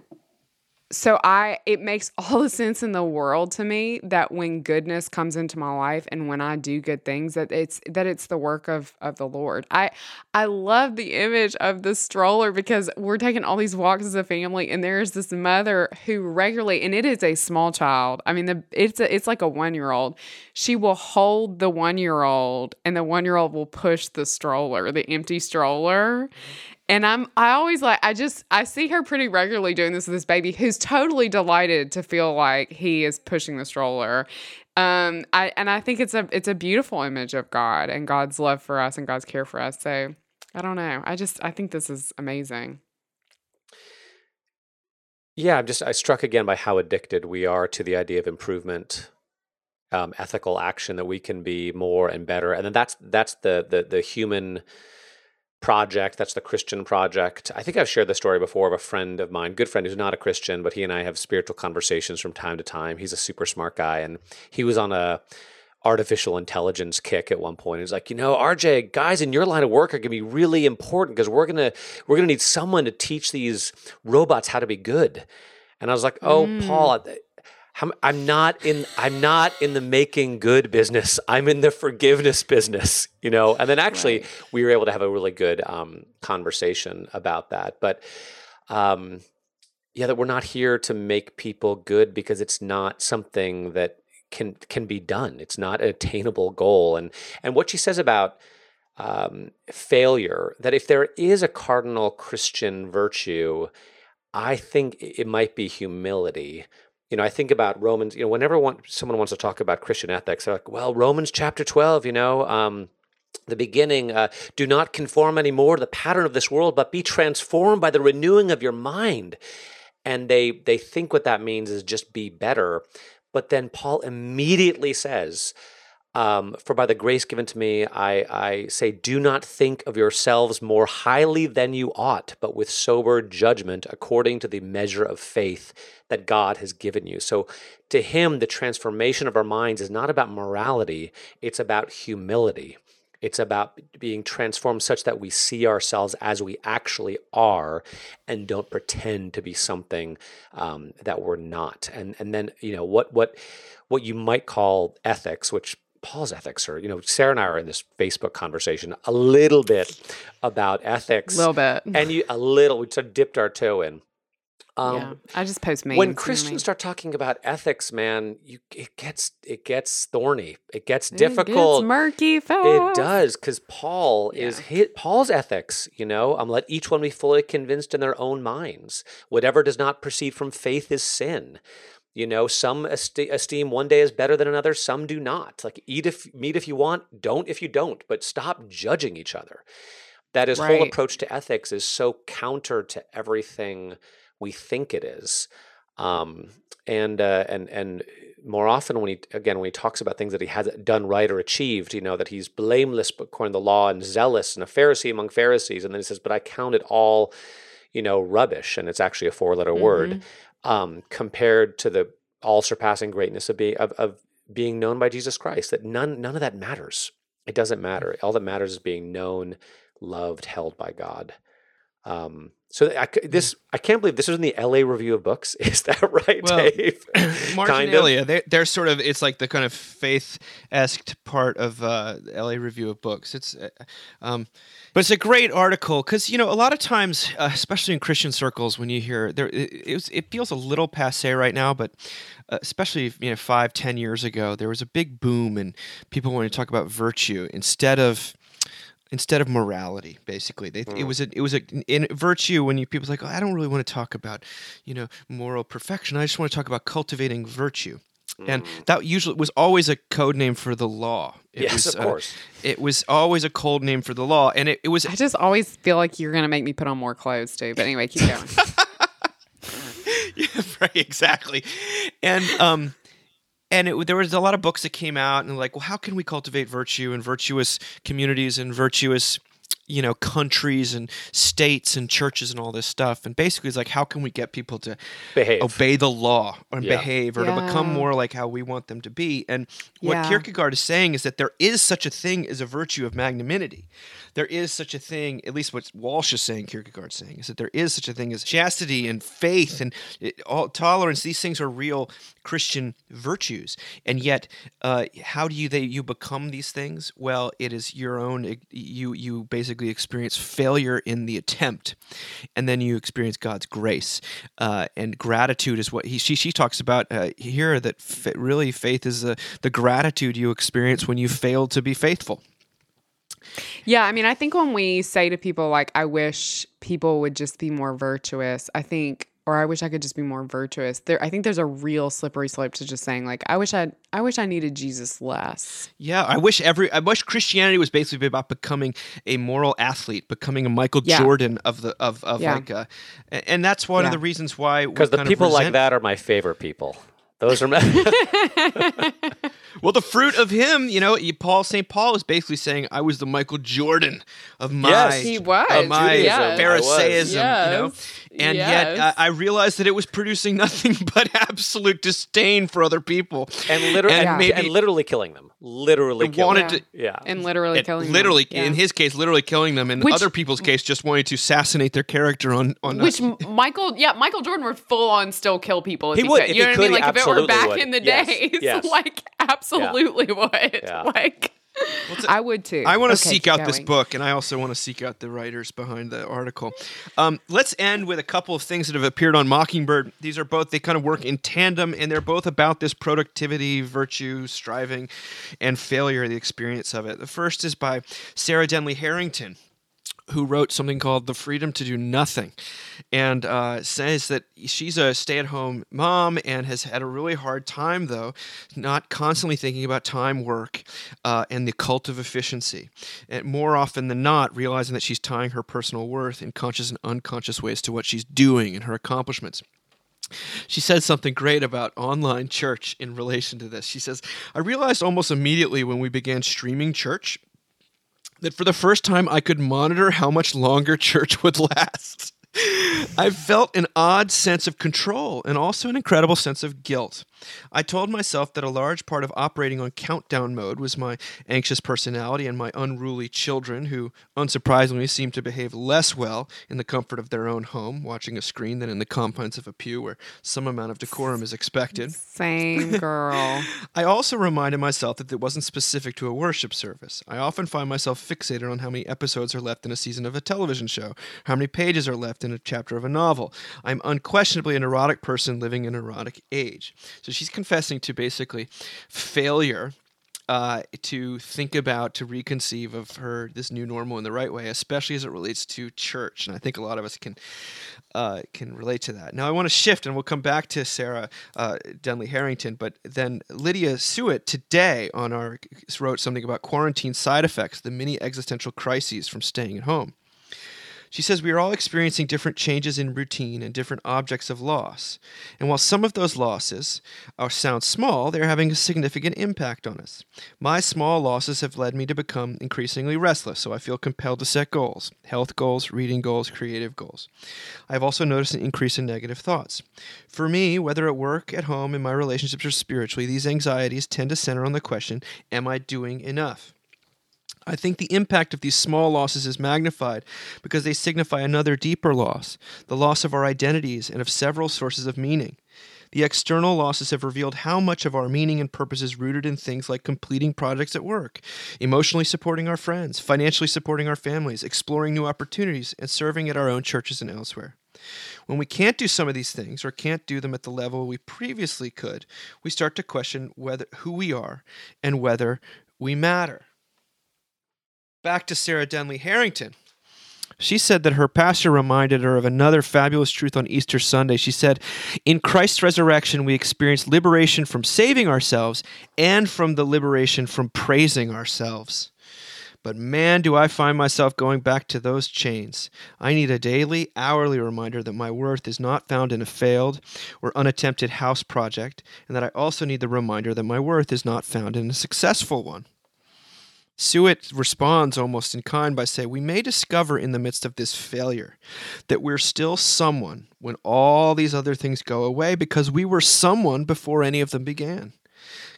so I it makes all the sense in the world to me that when goodness comes into my life and when I do good things that it's that it's the work of of the Lord. I I love the image of the stroller because we're taking all these walks as a family and there's this mother who regularly and it is a small child. I mean the it's a, it's like a 1-year-old. She will hold the 1-year-old and the 1-year-old will push the stroller, the empty stroller. And I'm I always like I just I see her pretty regularly doing this with this baby who's totally delighted to feel like he is pushing the stroller. Um I and I think it's a it's a beautiful image of God and God's love for us and God's care for us. So I don't know. I just I think this is amazing. Yeah, I'm just I struck again by how addicted we are to the idea of improvement, um, ethical action that we can be more and better, and then that's that's the the the human project. That's the Christian project. I think I've shared the story before of a friend of mine, good friend who's not a Christian, but he and I have spiritual conversations from time to time. He's a super smart guy, and he was on a artificial intelligence kick at one point. He's like, you know, RJ, guys in your line of work are going to be really important because we're gonna we're gonna need someone to teach these robots how to be good. And I was like, oh, mm. Paul. I'm not in. I'm not in the making good business. I'm in the forgiveness business, you know. And then actually, Right. we were able to have a really good um, conversation about that. But um, yeah, that we're not here to make people good because it's not something that can can be done. It's not an attainable goal. And and what she says about um, failure, that if there is a cardinal Christian virtue, I think it might be humility. You know, I think about Romans. You know, whenever one, someone wants to talk about Christian ethics, they're like, "Well, Romans chapter twelve." You know, um, the beginning uh, do not conform anymore to the pattern of this world but be transformed by the renewing of your mind and they they think what that means is just be better but then paul immediately says um, for by the grace given to me I, I say do not think of yourselves more highly than you ought but with sober judgment according to the measure of faith that god has given you so to him the transformation of our minds is not about morality it's about humility it's about being transformed such that we see ourselves as we actually are and don't pretend to be something um, that we're not. And and then you know what what what you might call ethics, which Paul's ethics or You know, Sarah and I are in this Facebook conversation a little bit about ethics, A little bit. and you a little. We sort of dipped our toe in. Um, yeah. I just post memes. when Christians mean? start talking about ethics, man, you it gets it gets thorny. It gets It gets difficult. murky fast. It does because Paul is Yeah. hit Paul's ethics. You know, um, let each one be fully convinced in their own minds. Whatever does not proceed from faith is sin. You know, some este- esteem one day is better than another. Some do not. Like eat if meat if you want, don't if you don't. But stop judging each other. That his whole approach to ethics is so counter to everything we think it is. Um, and uh, and and more often when he again when he talks about things that he hasn't done right or achieved, you know that he's blameless according to the law and zealous and a Pharisee among Pharisees, and then he says, "But I count it all, you know, rubbish," and it's actually a four-letter word um, compared to the all-surpassing greatness of being of, of being known by Jesus Christ. That none none of that matters. It doesn't matter. All that matters is being known, loved, held by God. Um, so I, this I can't believe this was in the L.A. Review of Books. Is that right, Well, Dave? Marginalia, they, they're sort of it's like the kind of faith esque part of uh, the LA Review of Books. It's, uh, um, but it's a great article because you know a lot of times, uh, especially in Christian circles, when you hear there, it, it, was, it feels a little passe right now, but uh, especially you know five, ten years ago, there was a big boom and people wanted to talk about virtue instead of instead of morality basically they, it was a it was a in virtue when you people's like oh, i don't really want to talk about you know moral perfection i just want to talk about cultivating virtue and that usually was always a code name for the law it Yes, was, of uh, course. it was always a cold name for the law and it, it was I just always feel like you're gonna make me put on more clothes too. But anyway, keep going. yeah, right, exactly. And um, and it, there was a lot of books that came out and like, well, how can we cultivate virtue and virtuous communities and virtuous, you know, countries and states and churches and all this stuff. And basically, it's like, how can we get people to Behave. obey the law and Yeah. behave or to become more like how we want them to be? And what Yeah. Kierkegaard is saying is that there is such a thing as a virtue of magnanimity there is such a thing, at least what Walsh is saying, Kierkegaard's saying, is that there is such a thing as chastity and faith and it, all, tolerance. These things are real Christian virtues, and yet, uh, how do you they you become these things? Well, it is your own. You you basically experience failure in the attempt, and then you experience God's grace uh, and gratitude is what he she she talks about uh, here. That really faith is the the gratitude you experience when you fail to be faithful. Yeah, I mean, I think when we say to people like, "I wish people would just be more virtuous," I think, or "I wish I could just be more virtuous," there, I think there's a real slippery slope to just saying like, "I wish I, I wish I needed Jesus less." Yeah, I wish every I wish Christianity was basically about becoming a moral athlete, becoming a Michael Yeah. Jordan of the of of Yeah. like, uh, a- and that's one of the reasons why we Because the kind of people like that are my favorite people. Those are my. Well, the fruit of him, you know, Paul Saint Paul is basically saying, "I was the Michael Jordan of my Yes. He was. of my Judaism, I was. Pharisaism," you know, Yes. and yet Yes. uh, I realized that it was producing nothing but absolute disdain for other people, and, liter- And and, maybe- and literally killing them. Literally killing wanted them. to- Yeah. and literally It killing them. literally, Yeah. in his case, literally killing them. In Which- other people's case, just wanted to assassinate their character on on Which M- Michael, yeah, Michael Jordan would full on still kill people if He he, would. could. If You he know could, what I mean? Like if it were back would. in the Yes, days, yes. like absolutely would. Yeah. Like I would too. I want to Okay, seek out this book, and I also want to seek out the writers behind the article. Um, let's end with a couple of things that have appeared on Mockingbird. These are both, they kind of work in tandem, and they're both about this productivity, virtue, striving, and failure, the experience of it. The first is by Sarah Denley Harrington who wrote something called The Freedom to Do Nothing and uh, says that she's a stay at home mom and has had a really hard time, though, not constantly thinking about time, work, uh, and the cult of efficiency. And more often than not, realizing that she's tying her personal worth in conscious and unconscious ways to what she's doing and her accomplishments. She said something great about online church in relation to this. She says, I realized almost immediately when we began streaming church that for the first time I could monitor how much longer church would last. I felt an odd sense of control and also an incredible sense of guilt. I told myself that a large part of operating on countdown mode was my anxious personality and my unruly children, who unsurprisingly seemed to behave less well in the comfort of their own home, watching a screen, than in the confines of a pew where some amount of decorum is expected. Same girl. I also reminded myself that it wasn't specific to a worship service. I often find myself fixated on how many episodes are left in a season of a television show, how many pages are left in a chapter of a novel. I'm unquestionably an erotic person living in an erotic age. So she's confessing to basically failure uh, to think about, to reconceive of her this new normal in the right way, especially as it relates to church. And I think a lot of us can uh, can relate to that. Now I want to shift, and we'll come back to Sarah uh, Denley Harrington, but then Lydia Suitt today on our wrote something about quarantine side effects, the many existential crises from staying at home. She says we are all experiencing different changes in routine and different objects of loss. And while some of those losses are sound small, they're having a significant impact on us. My small losses have led me to become increasingly restless, so I feel compelled to set goals health goals, reading goals, creative goals. I have also noticed an increase in negative thoughts. For me, whether at work, at home, in my relationships, or spiritually, these anxieties tend to center on the question Am I doing enough? I think the impact of these small losses is magnified because they signify another deeper loss the loss of our identities and of several sources of meaning. The external losses have revealed how much of our meaning and purpose is rooted in things like completing projects at work, emotionally supporting our friends, financially supporting our families, exploring new opportunities, and serving at our own churches and elsewhere. When we can't do some of these things or can't do them at the level we previously could, we start to question whether who we are and whether we matter. Back to Sarah Denley Harrington. She said that her pastor reminded her of another fabulous truth on Easter Sunday. She said, In Christ's resurrection, we experience liberation from saving ourselves and from the liberation from praising ourselves. But man, do I find myself going back to those chains. I need a daily, hourly reminder that my worth is not found in a failed or unattempted house project, and that I also need the reminder that my worth is not found in a successful one. Suitt responds almost in kind by saying, We may discover in the midst of this failure that we're still someone when all these other things go away because we were someone before any of them began.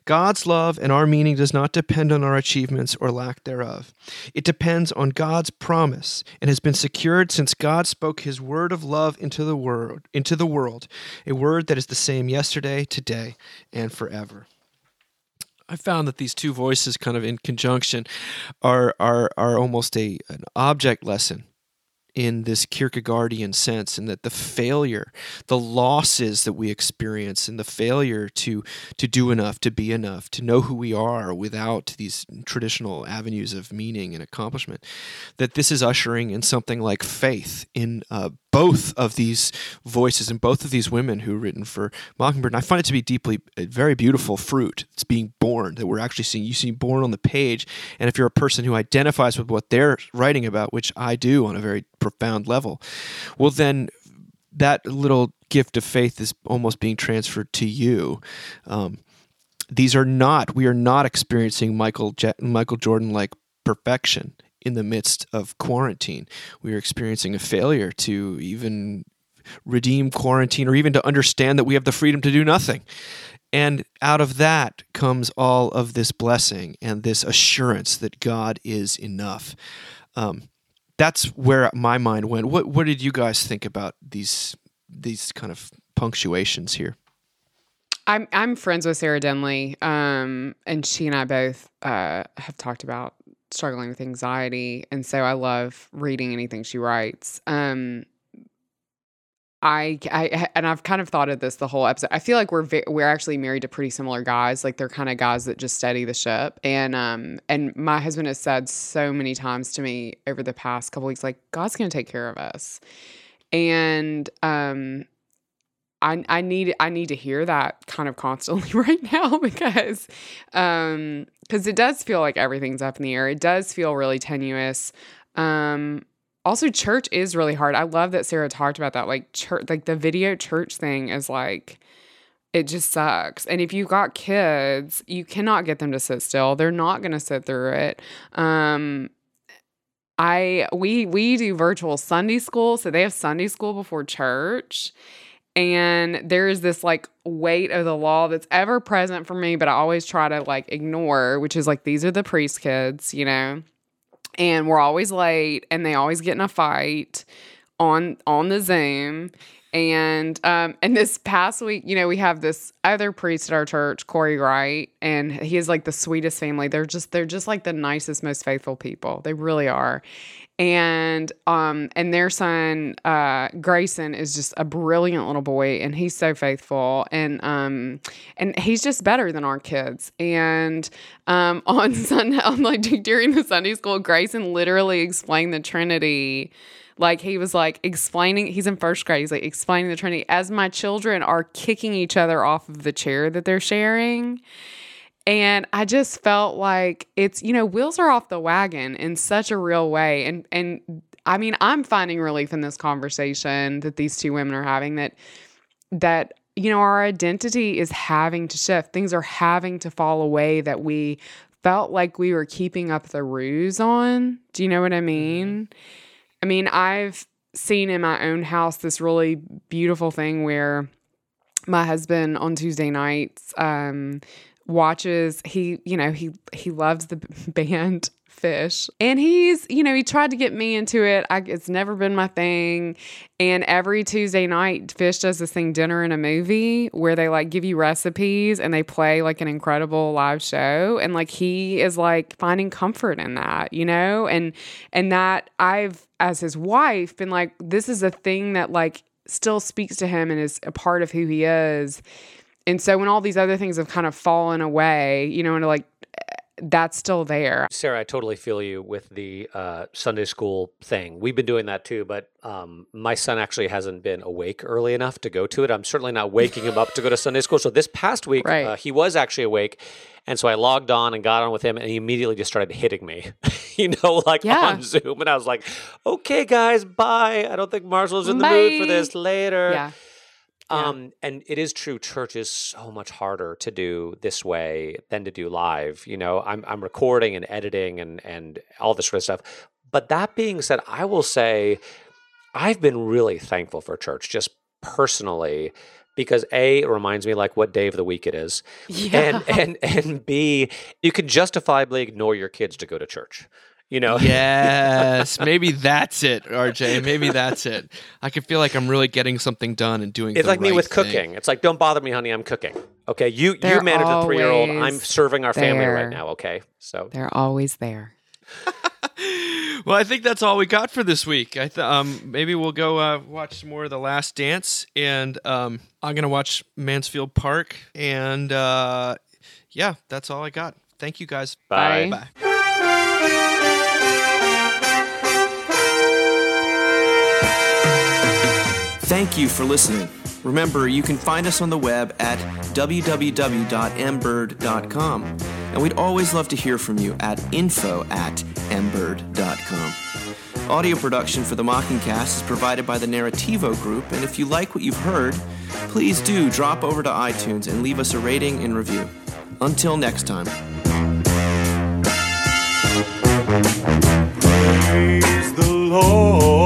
God's love and our meaning does not depend on our achievements or lack thereof. It depends on God's promise and has been secured since God spoke his word of love into the world, into the world, a word that is the same yesterday, today, and forever. I found that these two voices, kind of in conjunction, are are are almost a an object lesson in this Kierkegaardian sense, and that the failure, the losses that we experience, and the failure to to do enough, to be enough, to know who we are without these traditional avenues of meaning and accomplishment, that this is ushering in something like faith in uh, both of these voices and both of these women who written for Mockingbird. And I find it to be deeply, very beautiful fruit. It's being born that we're actually seeing. You see born on the page, and if you're a person who identifies with what they're writing about, which I do on a very profound level, well then that little gift of faith is almost being transferred to you. Um, these are not. We are not experiencing Michael Je- Michael Jordan like perfection in the midst of quarantine. We are experiencing a failure to even redeem quarantine or even to understand that we have the freedom to do nothing. And out of that comes all of this blessing and this assurance that God is enough. Um, that's where my mind went. What what did you guys think about these these kind of punctuations here? I'm I'm friends with Sarah Denley, um, and she and I both uh, have talked about struggling with anxiety, and so I love reading anything she writes. Um, I, I and I've kind of thought of this the whole episode. I feel like we're ve- we're actually married to pretty similar guys. Like they're kind of guys that just steady the ship. And um and my husband has said so many times to me over the past couple weeks, like God's going to take care of us. And um I I need I need to hear that kind of constantly right now because um because it does feel like everything's up in the air. It does feel really tenuous. Um also church is really hard. I love that Sarah talked about that like church like the video church thing is like it just sucks. And if you've got kids, you cannot get them to sit still. They're not going to sit through it. Um I we we do virtual Sunday school, so they have Sunday school before church and there is this like weight of the law that's ever present for me but i always try to like ignore which is like these are the priest kids you know and we're always late and they always get in a fight on on the zoom. And um and this past week you know we have this other priest at our church corey wright and he is like the sweetest family. They're just they're just like the nicest most faithful people. They really are. And um and their son uh Grayson is just a brilliant little boy and he's so faithful. And um and he's just better than our kids. And um on Sunday like during the Sunday school Grayson literally explained the Trinity like he was like explaining he's in first grade he's like explaining the Trinity as my children are kicking each other off of the chair that they're sharing and I just felt like it's, you know, wheels are off the wagon in such a real way. And and I mean, I'm finding relief in this conversation that these two women are having that that you know, our identity is having to shift. Things are having to fall away that we felt like we were keeping up the ruse on. Do you know what I mm-hmm. mean? I mean, I've seen in my own house this really beautiful thing where my husband on Tuesday nights um watches he you know he he loves the band Phish. And he's you know he tried to get me into it. I, it's never been my thing. And every tuesday night Phish does this thing dinner and a movie where they like give you recipes and they play like an incredible live show. And like he is like finding comfort in that you know? And and that i've as his wife been like this is a thing that like still speaks to him and is a part of who he is and so when all these other things have kind of fallen away, you know, and like that's still there. Sarah, I totally feel you with the uh, Sunday school thing. We've been doing that too, but um, my son actually hasn't been awake early enough to go to it. I'm certainly not waking him up to go to Sunday school. So this past week, Right. uh, he was actually awake. And so I logged on and got on with him, and he immediately just started hitting me, you know, like Yeah. on Zoom. And I was like, okay, guys, bye. I don't think Marshall's in the mood for this later. Yeah. Yeah. Um, and it is true. Church is so much harder to do this way than to do live. You know, I'm I'm recording and editing and and all this sort of stuff. But that being said, I will say, I've been really thankful for church, just personally, because a it reminds me like what day of the week it is, Yeah. and and and b you can justifiably ignore your kids to go to church. You know, Yes, maybe that's it, RJ. Maybe that's it. I can feel like I'm really getting something done and doing. It's the like me with thing. cooking. It's like, don't bother me, honey. I'm cooking. Okay, you you They're manage a three year old. I'm serving our family right now. Okay, so They're always there. Well, I think that's all we got for this week. I th- um maybe we'll go uh, watch some more of The Last Dance, and um I'm gonna watch Mansfield Park, and uh yeah, that's all I got. Thank you guys. bye. Bye. Bye. Thank you for listening. Remember, you can find us on the web at www.mbird.com. And we'd always love to hear from you at info at mbird.com. Audio production for the Mockingcast is provided by the Narrativo Group, and if you like what you've heard, please do drop over to iTunes and leave us a rating and review. Until next time. Praise the Lord.